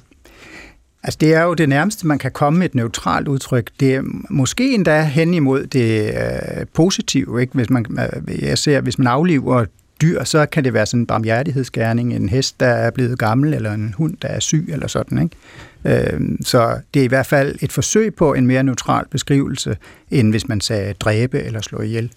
Speaker 6: Altså, det er jo det nærmeste, man kan komme med et neutralt udtryk. Det er måske endda hen imod det øh, positive. Ikke? Hvis man, øh, jeg ser, hvis man afliver dyr, så kan det være sådan en barmhjertighedsgærning, en hest, der er blevet gammel, eller en hund, der er syg, eller sådan. Ikke? Øh, så det er i hvert fald et forsøg på en mere neutral beskrivelse, end hvis man sagde dræbe eller slå ihjel.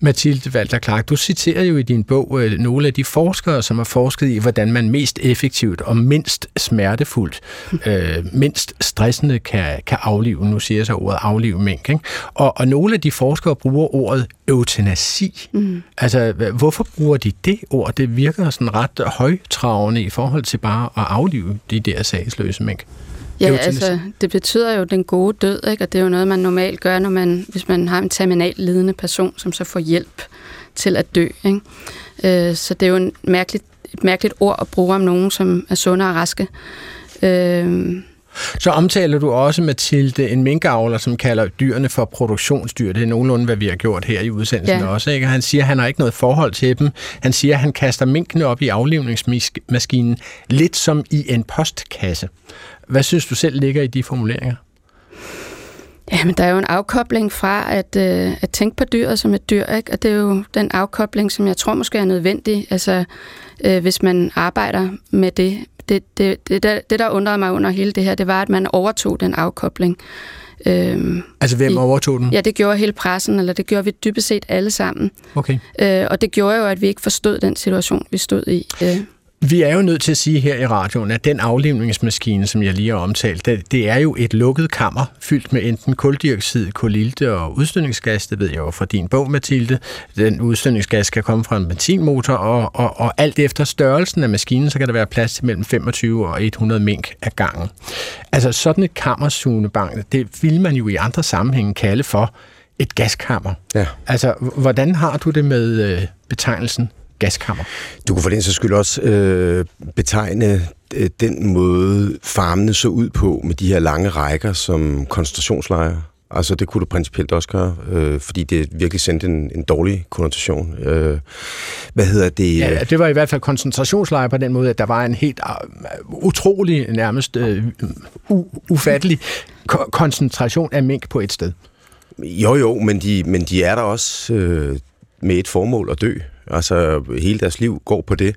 Speaker 3: Mathilde Walter Clark, du citerer jo i din bog øh, nogle af de forskere, som har forsket i, hvordan man mest effektivt og mindst smertefuldt, øh, mindst stressende kan, kan aflive. Nu siger jeg så ordet aflive mink. Ikke? Og, og nogle af de forskere bruger ordet eutanasi. Mm. Altså, hvorfor bruger de det ord? Det virker sådan ret højtravende i forhold til bare at aflive de der sagsløse mink.
Speaker 4: Ja, altså, det betyder jo den gode død, ikke? og det er jo noget, man normalt gør, når man, hvis man har en terminal lidende person, som så får hjælp til at dø. Ikke? Øh, så det er jo en mærkeligt, et mærkeligt ord at bruge om nogen, som er sunde og raske. Øh,
Speaker 3: så omtaler du også, Mathilde, en minkavler, som kalder dyrene for produktionsdyr. Det er nogenlunde, hvad vi har gjort her i udsendelsen ja. også. Ikke? Han siger, at han har ikke noget forhold til dem. Han siger, at han kaster minkene op i aflivningsmaskinen, lidt som i en postkasse. Hvad synes du selv ligger i de formuleringer?
Speaker 4: Jamen, der er jo en afkobling fra at, øh, at tænke på dyret som et dyr, ikke? og det er jo den afkobling, som jeg tror måske er nødvendig, altså øh, hvis man arbejder med det. Det, det, det, der, det, der undrede mig under hele det her, det var, at man overtog den afkobling.
Speaker 3: Øhm, altså hvem overtog den?
Speaker 4: Ja, det gjorde hele pressen, eller det gjorde vi dybest set alle sammen.
Speaker 3: Okay.
Speaker 4: Øh, og det gjorde jo, at vi ikke forstod den situation, vi stod i. Øh.
Speaker 3: Vi er jo nødt til at sige her i radioen, at den aflivningsmaskine, som jeg lige har omtalt, det, det er jo et lukket kammer, fyldt med enten kuldioxid, kulilte og udstødningsgas. Det ved jeg jo fra din bog, Mathilde. Den udstødningsgas skal komme fra en benzinmotor, og, og, og alt efter størrelsen af maskinen, så kan der være plads til mellem 25 og 100 mink af gangen. Altså sådan et kammersugebank, det vil man jo i andre sammenhænge kalde for et gaskammer. Ja. Altså, hvordan har du det med øh, betegnelsen gaskammer.
Speaker 5: Du kunne for den så skyld også øh, betegne øh, den måde, farmene så ud på med de her lange rækker som koncentrationslejre. Altså det kunne du principielt også gøre, øh, fordi det virkelig sendte en, en dårlig konnotation. Øh, hvad hedder det?
Speaker 3: Ja, det var i hvert fald koncentrationslejre på den måde, at der var en helt uh, utrolig, nærmest uh, u- ufattelig ko- koncentration af mink på et sted.
Speaker 5: Jo, jo, men de, men de er der også øh, med et formål at dø. Altså hele deres liv går på det.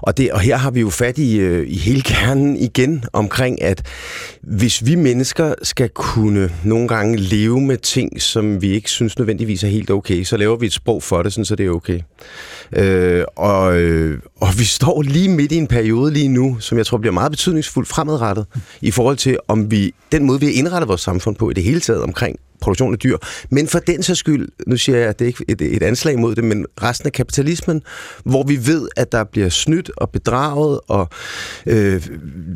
Speaker 5: Og, det, og her har vi jo fat i, øh, i hele kernen igen omkring, at hvis vi mennesker skal kunne nogle gange leve med ting, som vi ikke synes nødvendigvis er helt okay, så laver vi et sprog for det, sådan, så det er okay. Øh, og, øh, og vi står lige midt i en periode lige nu, som jeg tror bliver meget betydningsfuldt fremadrettet, i forhold til, om vi den måde, vi har indrettet vores samfund på i det hele taget omkring produktion af dyr. Men for den så skyld, nu siger jeg, at det er ikke et, et anslag mod det, men resten af kapitalismen, hvor vi ved, at der bliver snydt og bedraget og øh,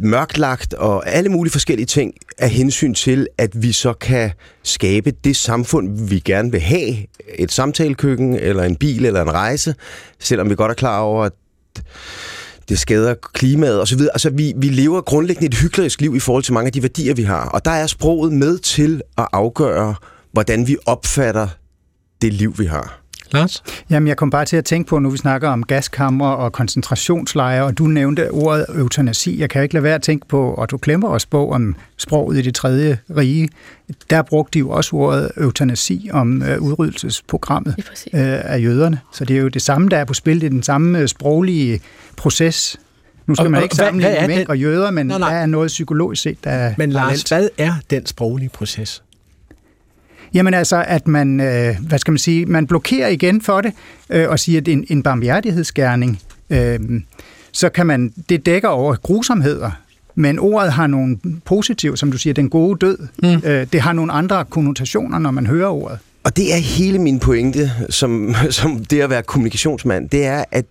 Speaker 5: mørklagt og alle mulige forskellige ting af hensyn til, at vi så kan skabe det samfund, vi gerne vil have. Et samtalekøkken, eller en bil, eller en rejse, selvom vi godt er klar over, at det skader klimaet osv. Altså, vi, vi lever grundlæggende et hyklerisk liv i forhold til mange af de værdier, vi har. Og der er sproget med til at afgøre, hvordan vi opfatter det liv, vi har.
Speaker 3: Lars?
Speaker 6: Jamen, jeg kom bare til at tænke på, nu vi snakker om gaskammer og koncentrationslejre, og du nævnte ordet eutanasi. Jeg kan ikke lade være at tænke på Otto Klemmers bog om sproget i det tredje rige. Der brugte de jo også ordet eutanasi om øh, udryddelsesprogrammet øh, af jøderne. Så det er jo det samme, der er på spil. Det er den samme øh, sproglige proces. Nu skal
Speaker 3: Og-
Speaker 6: man
Speaker 3: og
Speaker 6: ikke sammenligne
Speaker 3: den?
Speaker 6: og jøder, men
Speaker 3: Nej, nej.
Speaker 6: der er noget psykologisk set, der er
Speaker 3: Men Lars,
Speaker 6: parallelt.
Speaker 3: hvad er den sproglige proces?
Speaker 6: Jamen altså, at man, øh, hvad skal man sige, man blokerer igen for det, øh, og siger, at det er en, en barmhjertighedsgerning. Øh, så kan man, det dækker over grusomheder, men ordet har nogle positive, som du siger, den gode død. Mm. Øh, det har nogle andre konnotationer, når man hører ordet.
Speaker 5: Og det er hele min pointe som, som det at være kommunikationsmand. Det er at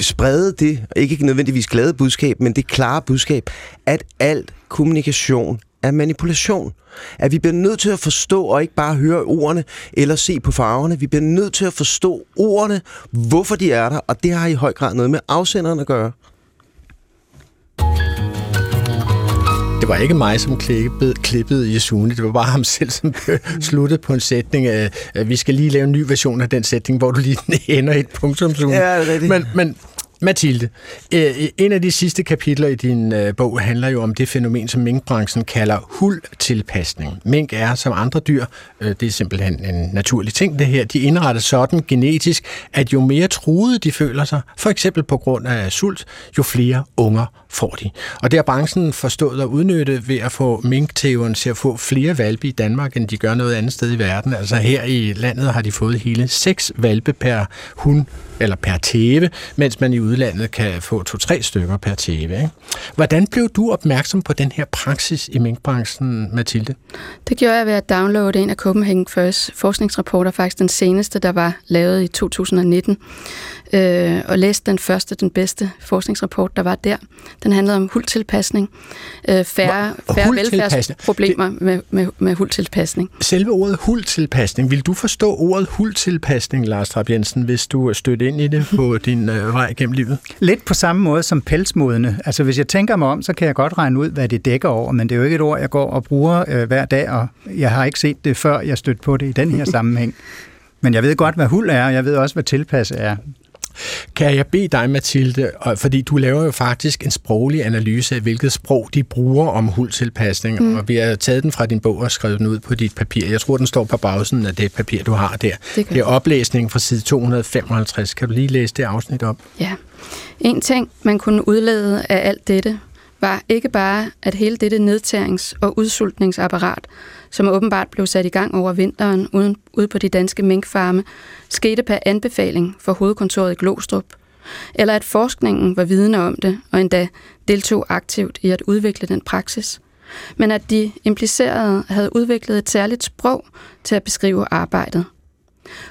Speaker 5: sprede det, ikke nødvendigvis glade budskab, men det klare budskab, at alt kommunikation er manipulation. At vi bliver nødt til at forstå, og ikke bare høre ordene, eller se på farverne. Vi bliver nødt til at forstå ordene, hvorfor de er der, og det har i høj grad noget med afsenderen at gøre.
Speaker 3: Det var ikke mig, som klippede, klippede Yasuni. Det var bare ham selv, som sluttede på en sætning. af, at vi skal lige lave en ny version af den sætning, hvor du lige ender et punktum.
Speaker 5: Ja, det er rigtigt.
Speaker 3: Men, men Mathilde, øh, øh, en af de sidste kapitler i din øh, bog handler jo om det fænomen, som minkbranchen kalder huldtilpasning. Mink er som andre dyr, det er simpelthen en naturlig ting det her, de indretter sådan genetisk, at jo mere truede de føler sig, for eksempel på grund af sult, jo flere unger får de. Og det har branchen forstået at udnytte ved at få minktæven til at få flere valpe i Danmark, end de gør noget andet sted i verden. Altså her i landet har de fået hele seks valpe per hund, eller per tæve, mens man i udlandet kan få to-tre stykker per tæve. Ikke? Hvordan blev du opmærksom på den her praksis i minkbranchen, Mathilde?
Speaker 4: Det gjorde jeg ved at downloade en af Copenhagen First forskningsrapporter, faktisk den seneste, der var lavet i 2019, øh, og læste den første, den bedste forskningsrapport, der var der. Den handlede om huldtilpasning, øh, færre, færre velfærdsproblemer med, med, med huldtilpasning.
Speaker 3: Selve ordet huldtilpasning, vil du forstå ordet huldtilpasning, Lars Trapp Jensen, hvis du stødte ind i det på din øh, vej gennem livet?
Speaker 6: Lidt på samme måde som pelsmodene. Altså hvis jeg tænker mig om, så kan jeg godt regne ud, hvad det dækker over, men det er jo ikke et ord, jeg går og bruger øh, hver dag, og jeg har ikke set det, før jeg stødte på det i den her sammenhæng. Men jeg ved godt, hvad huld er, og jeg ved også, hvad tilpas er.
Speaker 3: Kan jeg bede dig, Mathilde, fordi du laver jo faktisk en sproglig analyse af, hvilket sprog de bruger om huldtilpasning, mm. og vi har taget den fra din bog og skrevet den ud på dit papir. Jeg tror, den står på bagsiden af det papir, du har der.
Speaker 4: Det
Speaker 3: det er oplæsningen fra side 255. Kan du lige læse det afsnit op?
Speaker 4: Ja. En ting, man kunne udlede af alt dette, var ikke bare, at hele dette nedtærings- og udsultningsapparat, som åbenbart blev sat i gang over vinteren uden, ude på de danske minkfarme, skete per anbefaling for hovedkontoret i Glostrup, eller at forskningen var vidne om det, og endda deltog aktivt i at udvikle den praksis, men at de implicerede havde udviklet et særligt sprog til at beskrive arbejdet.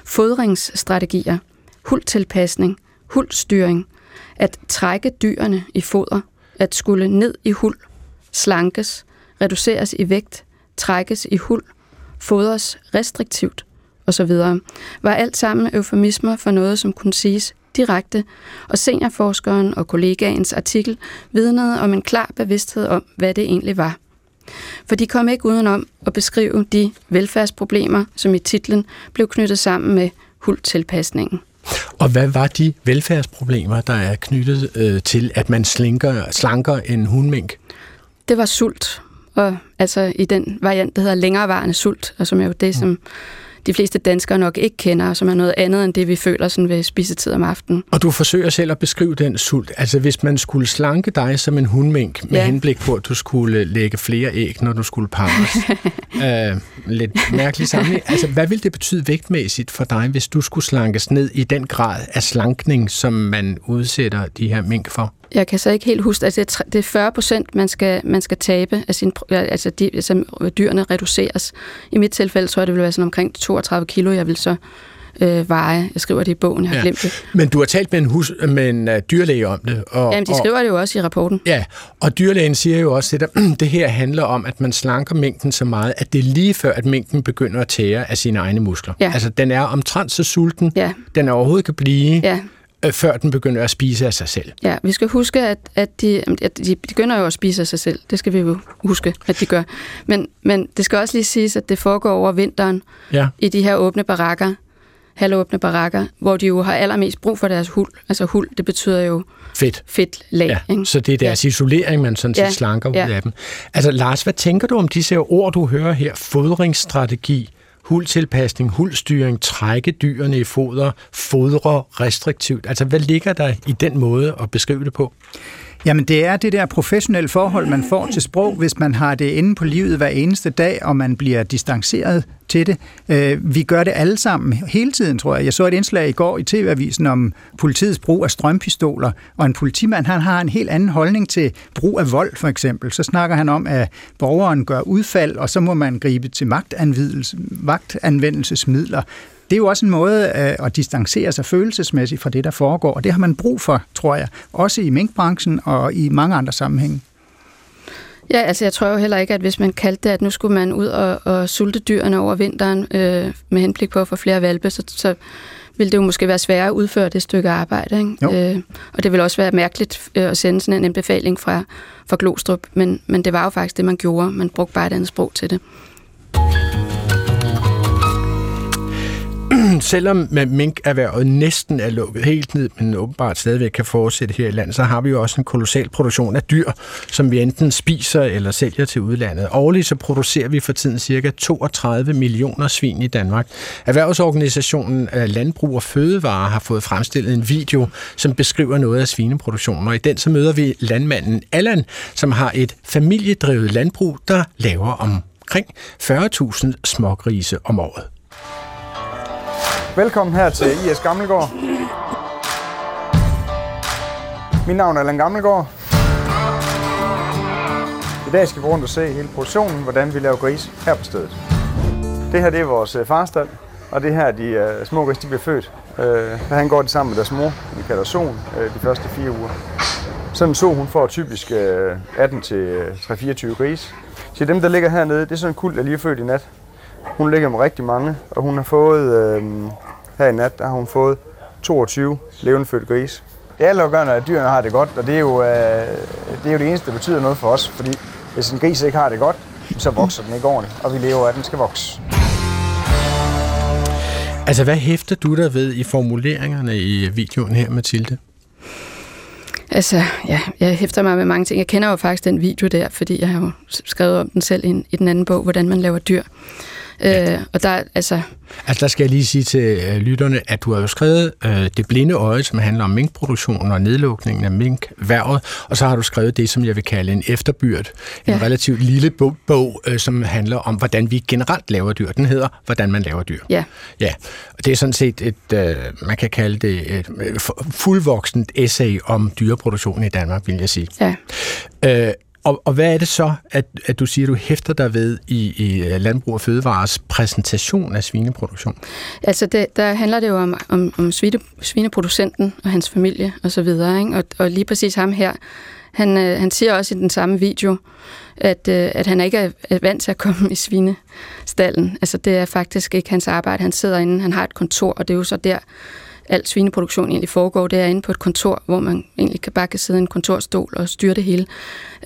Speaker 4: Fodringsstrategier, hultilpasning, hultstyring, at trække dyrene i foder, at skulle ned i hul, slankes, reduceres i vægt, trækkes i hul, fodres restriktivt osv., var alt sammen eufemismer for noget, som kunne siges direkte, og seniorforskeren og kollegaens artikel vidnede om en klar bevidsthed om, hvad det egentlig var. For de kom ikke udenom at beskrive de velfærdsproblemer, som i titlen blev knyttet sammen med huldtilpasningen.
Speaker 3: Og hvad var de velfærdsproblemer, der er knyttet øh, til, at man slinker, slanker en hundmink?
Speaker 4: Det var sult, og altså i den variant, der hedder længerevarende sult, og som er jo det, som de fleste danskere nok ikke kender, og som er noget andet end det, vi føler sådan ved spisetid om aftenen.
Speaker 3: Og du forsøger selv at beskrive den sult. Altså hvis man skulle slanke dig som en hundmink, med
Speaker 4: Ja.
Speaker 3: henblik på, at du skulle lægge flere æg, når du skulle parres. øh, lidt mærkelig sammenhæng. Altså hvad vil det betyde vægtmæssigt for dig, hvis du skulle slankes ned i den grad af slankning, som man udsætter de her mink for?
Speaker 4: Jeg kan så ikke helt huske, at det er det er 40 procent, man skal, man skal tabe af sin, altså de, som dyrene reduceres. I mit tilfælde tror jeg, det vil være sådan omkring 32 kilo, jeg vil så øh, veje. Jeg skriver det i bogen, jeg har ja. glemt det.
Speaker 3: Men du har talt med en, hus, med en uh, dyrlæge om det. Og,
Speaker 4: Jamen, de
Speaker 3: og-
Speaker 4: skriver det jo også i rapporten.
Speaker 3: Ja, og dyrlægen siger jo også, at det her handler om, at man slanker mængden så meget, at det er lige før, at mængden begynder at tære af sine egne muskler.
Speaker 4: Ja.
Speaker 3: Altså, den er omtrent så sulten,
Speaker 4: Ja.
Speaker 3: den overhovedet kan blive,
Speaker 4: Ja,
Speaker 3: øh, før den begynder at spise af sig selv.
Speaker 4: ja. vi skal huske, at, at, de, at de begynder jo at spise af sig selv. Det skal vi jo huske, at de gør. Men, men det skal også lige siges, at det foregår over vinteren
Speaker 3: Ja.
Speaker 4: i de her åbne barakker. halvåbne barakker, hvor de jo har allermest brug for deres hul. Altså hul, det betyder jo
Speaker 3: Fedt.
Speaker 4: fedt lag.
Speaker 3: Ja,
Speaker 4: ikke?
Speaker 3: så det er deres ja. isolering, man sådan set
Speaker 4: Ja,
Speaker 3: slanker ud
Speaker 4: ja.
Speaker 3: af dem. Altså Lars, hvad tænker du om disse ord, du hører her? Fodringsstrategi, huldtilpasning, huldstyring, trække dyrene i foder, fodre restriktivt. Altså hvad ligger der i den måde at beskrive det på?
Speaker 6: Jamen det er det der professionelle forhold, man får til sprog, hvis man har det inde på livet hver eneste dag, og man bliver distanceret til det. Øh, vi gør det alle sammen hele tiden, tror jeg. Jeg så et indslag i går i TV-avisen om politiets brug af strømpistoler, og en politimand han har en helt anden holdning til brug af vold, for eksempel. Så snakker han om, at borgeren gør udfald, og så må man gribe til magtanvendelse- magtanvendelsesmidler. Det er jo også en måde øh, at distancere sig følelsesmæssigt fra det, der foregår, og det har man brug for, tror jeg, også i minkbranchen og i mange andre sammenhænge.
Speaker 4: Ja, altså jeg tror jo heller ikke, at hvis man kaldte det, at nu skulle man ud og, og sulte dyrene over vinteren øh, med henblik på at få flere valpe, så, så ville det jo måske være sværere at udføre det stykke arbejde. Ikke?
Speaker 6: Jo.
Speaker 4: Øh, og det vil også være mærkeligt øh, at sende sådan en anbefaling fra, fra Glostrup, men, men det var jo faktisk det, man gjorde. Man brugte bare et andet sprog til det.
Speaker 3: Selvom minkerhvervet næsten er lukket helt ned, men åbenbart stadigvæk kan fortsætte her i landet, så har vi jo også en kolossal produktion af dyr, som vi enten spiser eller sælger til udlandet. Årligt så producerer vi for tiden ca. 32 millioner svin i Danmark. Erhvervsorganisationen øh, Landbrug og Fødevare har fået fremstillet en video, som beskriver noget af svineproduktionen, og i den så møder vi landmanden Allan, som har et familiedrevet landbrug, der laver omkring 40.000 smågrise om året.
Speaker 9: Velkommen her til IS Gammelgård. Mit navn er Allan Gammelgård. I dag skal vi rundt og se hele produktionen, hvordan vi laver gris her på stedet. Det her det er vores øh, farstal, og det her de øh, små gris de bliver født. Øh, han går de sammen med deres mor, vi kalder son, øh, de første fire uger. Sådan en so, hun får typisk øh, 18-24 gris. Så dem, der ligger hernede, det er sådan en kuld, der lige er født i nat. Hun ligger med rigtig mange, og hun har fået, øh, her i nat, der har hun fået 22 levende fødte grise. Det er altafgørende, at dyrene har det godt, og det er, jo, øh, det er jo det eneste, der betyder noget for os. Fordi hvis en gris ikke har det godt, så vokser den ikke ordentligt, og vi lever af, at den skal vokse.
Speaker 3: Altså, hvad hæfter du der ved i formuleringerne i videoen her, Mathilde?
Speaker 4: Altså, ja, jeg hæfter mig med mange ting. Jeg kender jo faktisk den video der, fordi jeg har jo skrevet om den selv i, i den anden bog, hvordan man laver dyr. Øh, og der, altså,
Speaker 3: Altså, der skal jeg lige sige til øh, lytterne, at du har jo skrevet øh, Det blinde øje, som handler om minkproduktionen og nedlukningen af minkværvet, og så har du skrevet det, som jeg vil kalde en efterbyrd. En
Speaker 4: Ja.
Speaker 3: relativt lille bog, bog øh, som handler om, hvordan vi generelt laver dyr. Den hedder, Hvordan man laver dyr.
Speaker 4: ja,
Speaker 3: Ja, og det er sådan set et, øh, man kan kalde det et øh, fu- fuldvoksent essay om dyreproduktion i Danmark, vil jeg sige.
Speaker 4: ja.
Speaker 3: Øh, og, og hvad er det så, at, at du siger, du hæfter dig ved i, i øh, Landbrug og Fødevares præsentation af svineproduktion?
Speaker 4: Altså, det, der handler det jo om, om, om svine, svineproducenten og hans familie og så videre, ikke? Og, og lige præcis ham her, han, øh, han siger også i den samme video, at, øh, at han ikke er, er vant til at komme i svinestallen. Altså, det er faktisk ikke hans arbejde. Han sidder inde, han har et kontor, og det er jo så der, al svineproduktion egentlig foregår. Det er inde på et kontor, hvor man egentlig kan bare kan sidde i en kontorstol og styre det hele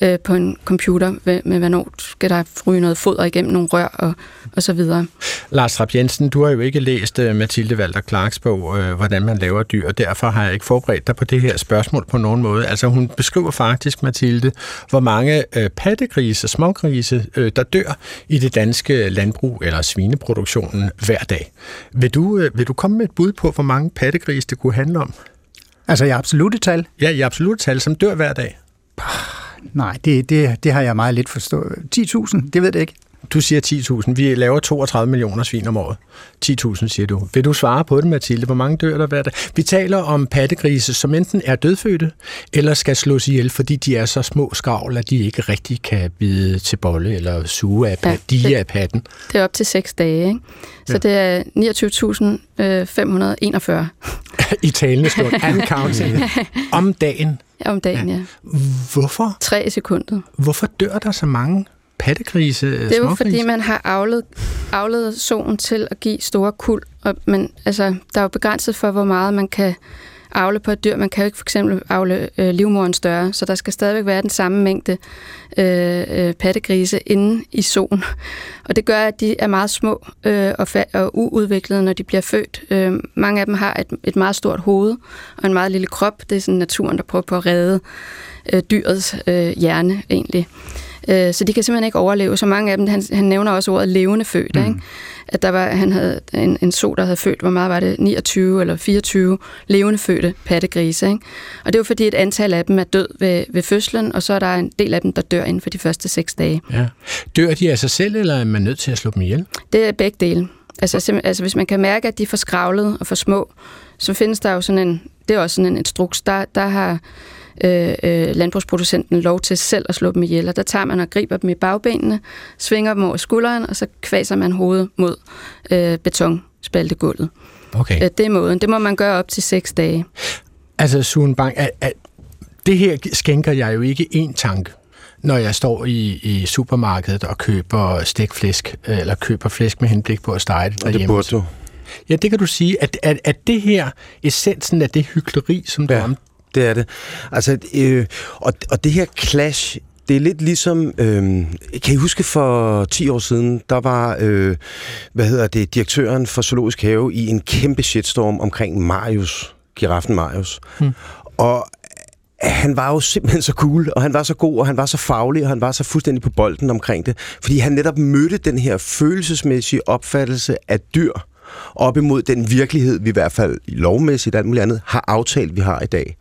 Speaker 4: øh, på en computer med, med, hvornår skal der fryge noget foder igennem nogle rør og, og så videre.
Speaker 3: Lars Rapp Jensen, du har jo ikke læst uh, Mathilde Walter Clarks bog, uh, hvordan man laver dyr, og derfor har jeg ikke forberedt dig på det her spørgsmål på nogen måde. Altså hun beskriver faktisk, Mathilde, hvor mange uh, pattegrise, smågrise, uh, der dør i det danske landbrug eller svineproduktionen hver dag. Vil du, uh, vil du komme med et bud på, hvor mange pattegrise det kunne handle om?
Speaker 6: Altså i absolute tal?
Speaker 3: Ja, i absolut tal, som dør hver dag.
Speaker 6: Nej, det, det, det har jeg meget lidt forstået. 10.000, det ved jeg ikke.
Speaker 3: Du siger 10.000. Vi laver 32 millioner svin om året. 10.000, siger du. Vil du svare på det, Mathilde? Hvor mange dør der hver dag? Vi taler om pattegrise, som enten er dødfødte, eller skal slås ihjel, fordi de er så små skavl, at de ikke rigtig kan bide til bolle eller suge af,
Speaker 4: Ja,
Speaker 3: ja, de
Speaker 4: det-
Speaker 3: af patten.
Speaker 4: Det er op til seks dage, ikke? Så
Speaker 3: Ja.
Speaker 4: det er 29.541
Speaker 3: I talende stund. Counting. Om dagen.
Speaker 4: om dagen, ja.
Speaker 3: Hvorfor?
Speaker 4: Tre i sekundet.
Speaker 3: Hvorfor dør der så mange pattegrise,
Speaker 4: Det er jo fordi, man har avlet, avlet soen til at give store kuld, og, men altså, der er jo begrænset for, hvor meget man kan avle på et dyr. Man kan jo ikke for eksempel avle øh, livmoren større, så der skal stadigvæk være den samme mængde øh, øh, pattegrise inde i solen. Og det gør, at de er meget små øh, og, fa- og uudviklede, når de bliver født. Øh, mange af dem har et, et meget stort hoved og en meget lille krop. Det er sådan naturen, der prøver på at redde øh, dyrets øh, hjerne egentlig. Øh, så de kan simpelthen ikke overleve. Så mange af dem, han, han nævner også ordet levende født, mm. ikke? at der var, han havde en, en so, der havde født, hvor meget var det, 29 eller 24 levende fødte pattegrise. Ikke? Og det er jo fordi, et antal af dem er død ved, ved fødslen, og så er der en del af dem, der dør inden for de første seks dage.
Speaker 3: Ja. Dør de af sig selv, eller er man nødt til at slå dem ihjel?
Speaker 4: Det er begge dele. Altså, altså hvis man kan mærke, at de er for skravlet og for små, så findes der jo sådan en, det er også sådan en instruks, der, der har øh, øh, landbrugsproducenten lov til selv at slå dem ihjel. Og der tager man og griber dem i bagbenene, svinger dem over skulderen, og så kvaser man hovedet mod øh, betonspaltegulvet.
Speaker 3: Okay.
Speaker 4: Øh, det er måden. Det må man gøre op til seks dage.
Speaker 3: Altså, Sune Bang, at, at det her skænker jeg jo ikke én tanke når jeg står i, i supermarkedet og køber stikflæsk, eller køber flæsk med henblik på at stege det
Speaker 5: derhjemme. Og det burde du.
Speaker 3: Ja, det kan du sige. At, at, at det her, essensen af det hyggeleri, som du ja. om,
Speaker 5: det er det. Altså, øh, og, og det her clash, det er lidt ligesom, øh, kan I huske for 10 år siden, der var, øh, hvad hedder det, direktøren for Zoologisk Have i en kæmpe shitstorm omkring Marius, giraffen Marius. Hmm. Og han var jo simpelthen så cool, og han var så god, og han var så faglig, og han var så fuldstændig på bolden omkring det. Fordi han netop mødte den her følelsesmæssige opfattelse af dyr, op imod den virkelighed, vi i hvert fald lovmæssigt alt muligt andet har aftalt, vi har i dag.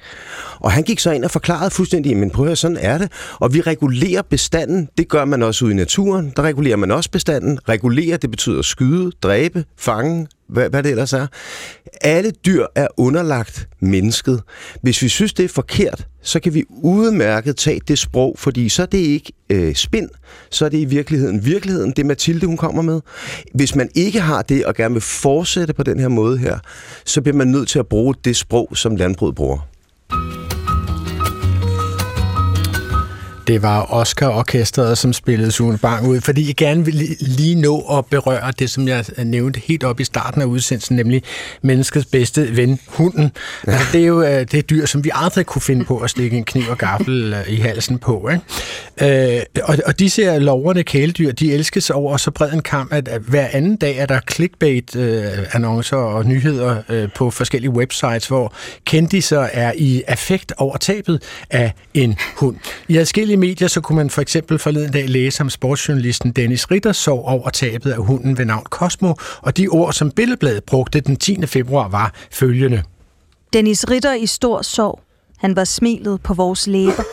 Speaker 5: Og han gik så ind og forklarede fuldstændig, men prøv at sådan er det. Og vi regulerer bestanden, det gør man også ude i naturen. Der regulerer man også bestanden. Regulere, det betyder skyde, dræbe, fange, hvad, hvad det ellers er. Alle dyr er underlagt mennesket. Hvis vi synes, det er forkert, så kan vi udmærket tage det sprog, fordi så er det ikke øh, spind, så er det i virkeligheden virkeligheden, det Mathilde hun kommer med. Hvis man ikke har det og gerne vil fortsætte på den her måde her, så bliver man nødt til at bruge det sprog, som landbruget bruger.
Speaker 3: Det var Oscar-orkestret, som spillede Sune Bang ud, fordi jeg gerne vil lige nå at berøre det, som jeg nævnte helt op i starten af udsendelsen, nemlig menneskets bedste ven, hunden. Ja. Altså, det er jo øh, det er dyr, som vi aldrig kunne finde på at stikke en kniv og gaffel øh, i halsen på. Ikke? Øh, og, og disse her loverne kæledyr, de elskes over så bred en kamp, at hver anden dag er der clickbait-annoncer og nyheder på forskellige websites, hvor kendiser er i affekt over tabet af en hund. I adskillige forskellige medier, så kunne man for eksempel forleden dag læse om sportsjournalisten Dennis Ritter sov over tabet af hunden ved navn Cosmo, og de ord, som Billedbladet brugte den 10. februar, var følgende.
Speaker 2: Dennis Ritter i stor sorg. Han var smilet på vores læber.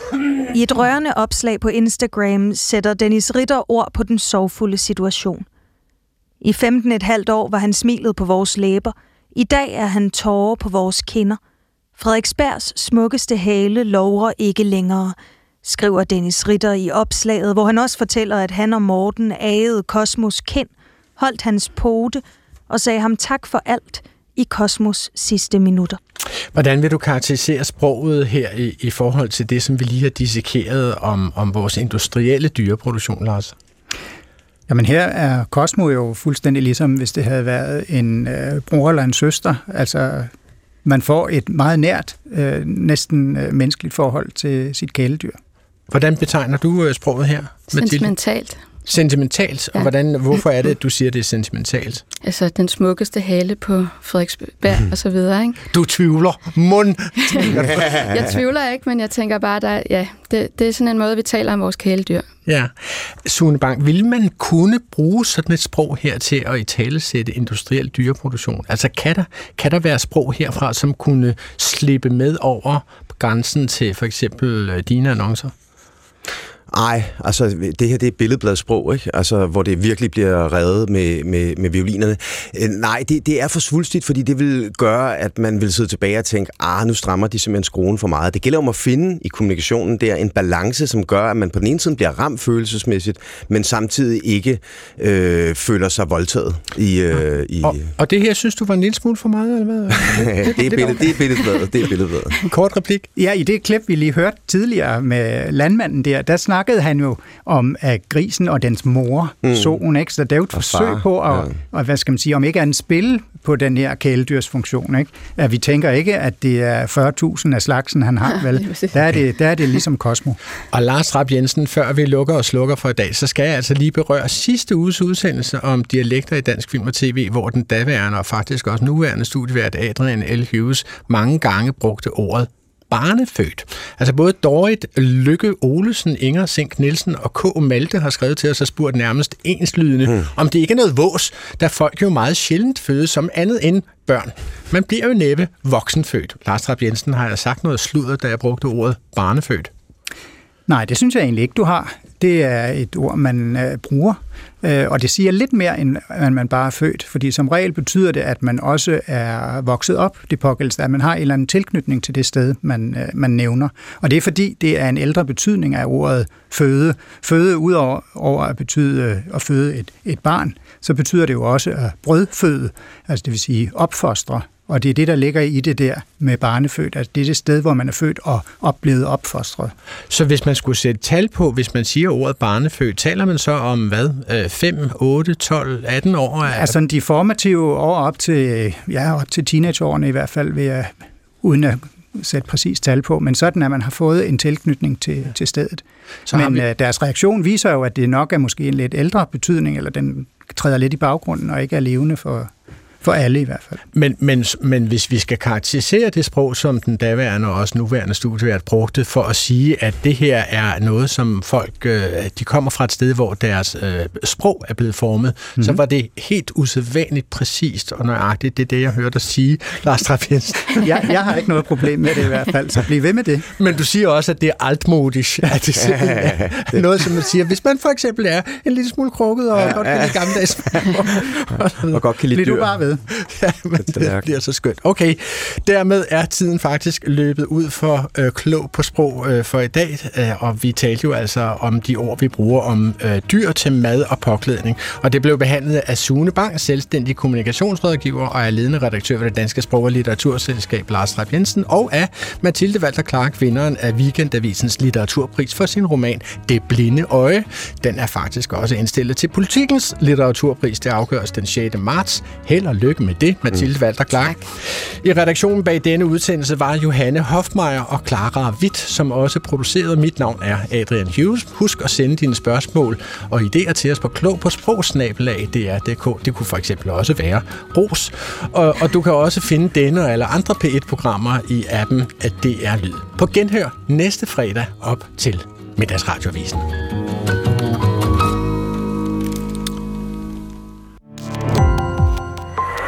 Speaker 2: I et rørende opslag på Instagram sætter Dennis Ritter ord på den sorgfulde situation. I 15 et halvt år var han smilet på vores læber. I dag er han tårer på vores kinder. Frederiksbergs smukkeste hale lover ikke længere – skriver Dennis Ritter i opslaget, hvor han også fortæller, at han og Morten agede Kosmos kind, holdt hans pote og sagde ham tak for alt i Kosmos sidste minutter.
Speaker 3: Hvordan vil du karakterisere sproget her i, i forhold til det, som vi lige har dissekeret om, om vores industrielle dyreproduktion, Lars?
Speaker 6: Jamen her er Cosmo jo fuldstændig ligesom, hvis det havde været en øh, bror eller en søster. Altså man får et meget nært, øh, næsten øh, menneskeligt forhold til sit kæledyr.
Speaker 3: Hvordan betegner du øh, sproget her,
Speaker 4: Mathilde? Sentimentalt.
Speaker 3: Sentimentalt? Ja. Og hvordan, hvorfor er det, at du siger, at det er sentimentalt?
Speaker 4: Altså, den smukkeste hale på Frederiksberg mm. og så videre, ikke?
Speaker 3: Du tvivler. Mund!
Speaker 4: jeg tvivler ikke, men jeg tænker bare, der, ja, det, det er sådan en måde, vi taler om vores kæledyr.
Speaker 3: Ja. Sune Bang, vil man kunne bruge sådan et sprog her til at i tale sætte industriel dyreproduktion? Altså, kan der, kan der være sprog herfra, som kunne slippe med over grænsen til for eksempel øh, dine annoncer?
Speaker 5: Nej, altså det her det er billedbladsprog, ikke? Altså, hvor det virkelig bliver reddet med, med, med violinerne. Øh, nej, det, det er for svulstigt, fordi det vil gøre, at man vil sidde tilbage og tænke, ah, nu strammer de simpelthen skruen for meget. Det gælder om at finde i kommunikationen der en balance, som gør, at man på den ene side bliver ramt følelsesmæssigt, men samtidig ikke øh, føler sig voldtaget. I, øh, i
Speaker 3: og, og det her synes du var en lille smule for meget, eller hvad?
Speaker 5: det, er billed, det er billedbladet. Det er billedbladet.
Speaker 3: Kort replik.
Speaker 6: Ja, i det klip, vi lige hørte tidligere med landmanden der, der snak snakkede han jo om at grisen og dens mor, mm. solen, ikke? Så det er jo et og forsøg far, på at, ja. at, hvad skal man sige, om ikke en spil på den her kæledyrsfunktion, ikke? At vi tænker ikke, at det er 40.000 af slagsen, han har, vel? Der er det, der er det ligesom Cosmo.
Speaker 3: Og Lars Rapp Jensen, før vi lukker og slukker for i dag, så skal jeg altså lige berøre sidste uges udsendelse om dialekter i dansk film og tv, hvor den daværende og faktisk også nuværende studievært Adrian L. Hughes mange gange brugte ordet barnefødt. Altså både Dorit Lykke Olesen, Inger Sink Nielsen og K. Malte har skrevet til os og spurgt nærmest enslydende, hmm. om det ikke er noget vås, da folk jo meget sjældent fødes som andet end børn. Man bliver jo næppe voksenfødt. Lars Trapp Jensen har jeg sagt noget sludder, da jeg brugte ordet barnefødt.
Speaker 6: Nej, det synes jeg egentlig ikke, du har. Det er et ord, man øh, bruger, øh, og det siger lidt mere, end at man bare er født, fordi som regel betyder det, at man også er vokset op, det pågældelse, at man har en eller anden tilknytning til det sted, man, øh, man nævner. Og det er fordi, det er en ældre betydning af ordet føde. Føde udover over at betyde øh, at føde et, et barn, så betyder det jo også at brødføde, altså det vil sige opfostre, og det er det, der ligger i det der med barnefødt. Altså det er det sted, hvor man er født og oplevet opfostret.
Speaker 3: Så hvis man skulle sætte tal på, hvis man siger ordet barnefødt, taler man så om hvad? 5, 8, 12, 18 år?
Speaker 6: Altså de formative år op til, ja, op til teenageårene i hvert fald, vil jeg, uden at sætte præcis tal på, men sådan at man har fået en tilknytning til, ja. til stedet. Så men vi... Øh, deres reaktion viser jo, at det nok er måske en lidt ældre betydning, eller den træder lidt i baggrunden og ikke er levende for, for alle i hvert fald.
Speaker 3: Men, men, men hvis vi skal karakterisere det sprog, som den daværende og også nuværende studievært brugte, for at sige, at det her er noget, som folk, øh, de kommer fra et sted, hvor deres øh, sprog er blevet formet, mm-hmm. så mhm. var det helt usædvanligt præcist og nøjagtigt. Det er det, jeg hørte dig sige, Lars Trafiensen.
Speaker 6: jeg, jeg har ikke noget problem med det i hvert fald, så bliv ved med det.
Speaker 3: Men du siger også, at det er altmodisk. At det er noget, som man siger, hvis man for eksempel er en lille smule krukket og ja, godt kan lide gammeldags
Speaker 5: og, og godt kan lide dyr.
Speaker 6: du bare ved.
Speaker 3: ja, men det bliver så skønt. Okay, dermed er tiden faktisk løbet ud for øh, klog på sprog øh, for i dag, øh, og vi talte jo altså om de ord, vi bruger om øh, dyr til mad og påklædning. Og det blev behandlet af Sune Bang, selvstændig kommunikationsrådgiver og er ledende redaktør ved det Danske Sprog- og Litteraturselskab Lars Rapp Jensen, og af Mathilde Walter Clark, vinderen af Weekendavisens litteraturpris for sin roman Det Blinde Øje. Den er faktisk også indstillet til politikens litteraturpris. Det afgøres den 6. marts. Held og lykke med det, Mathilde mm. Walter Clark. I redaktionen bag denne udsendelse var Johanne Hofmeier og Clara Witt, som også producerede. Mit navn er Adrian Hughes. Husk at sende dine spørgsmål og idéer til os på klog på sprogsnabelag DR.dk. Det kunne for eksempel også være ros. Og, og du kan også finde denne eller andre P1-programmer i appen af DR Lyd. På genhør næste fredag op til Middagsradioavisen.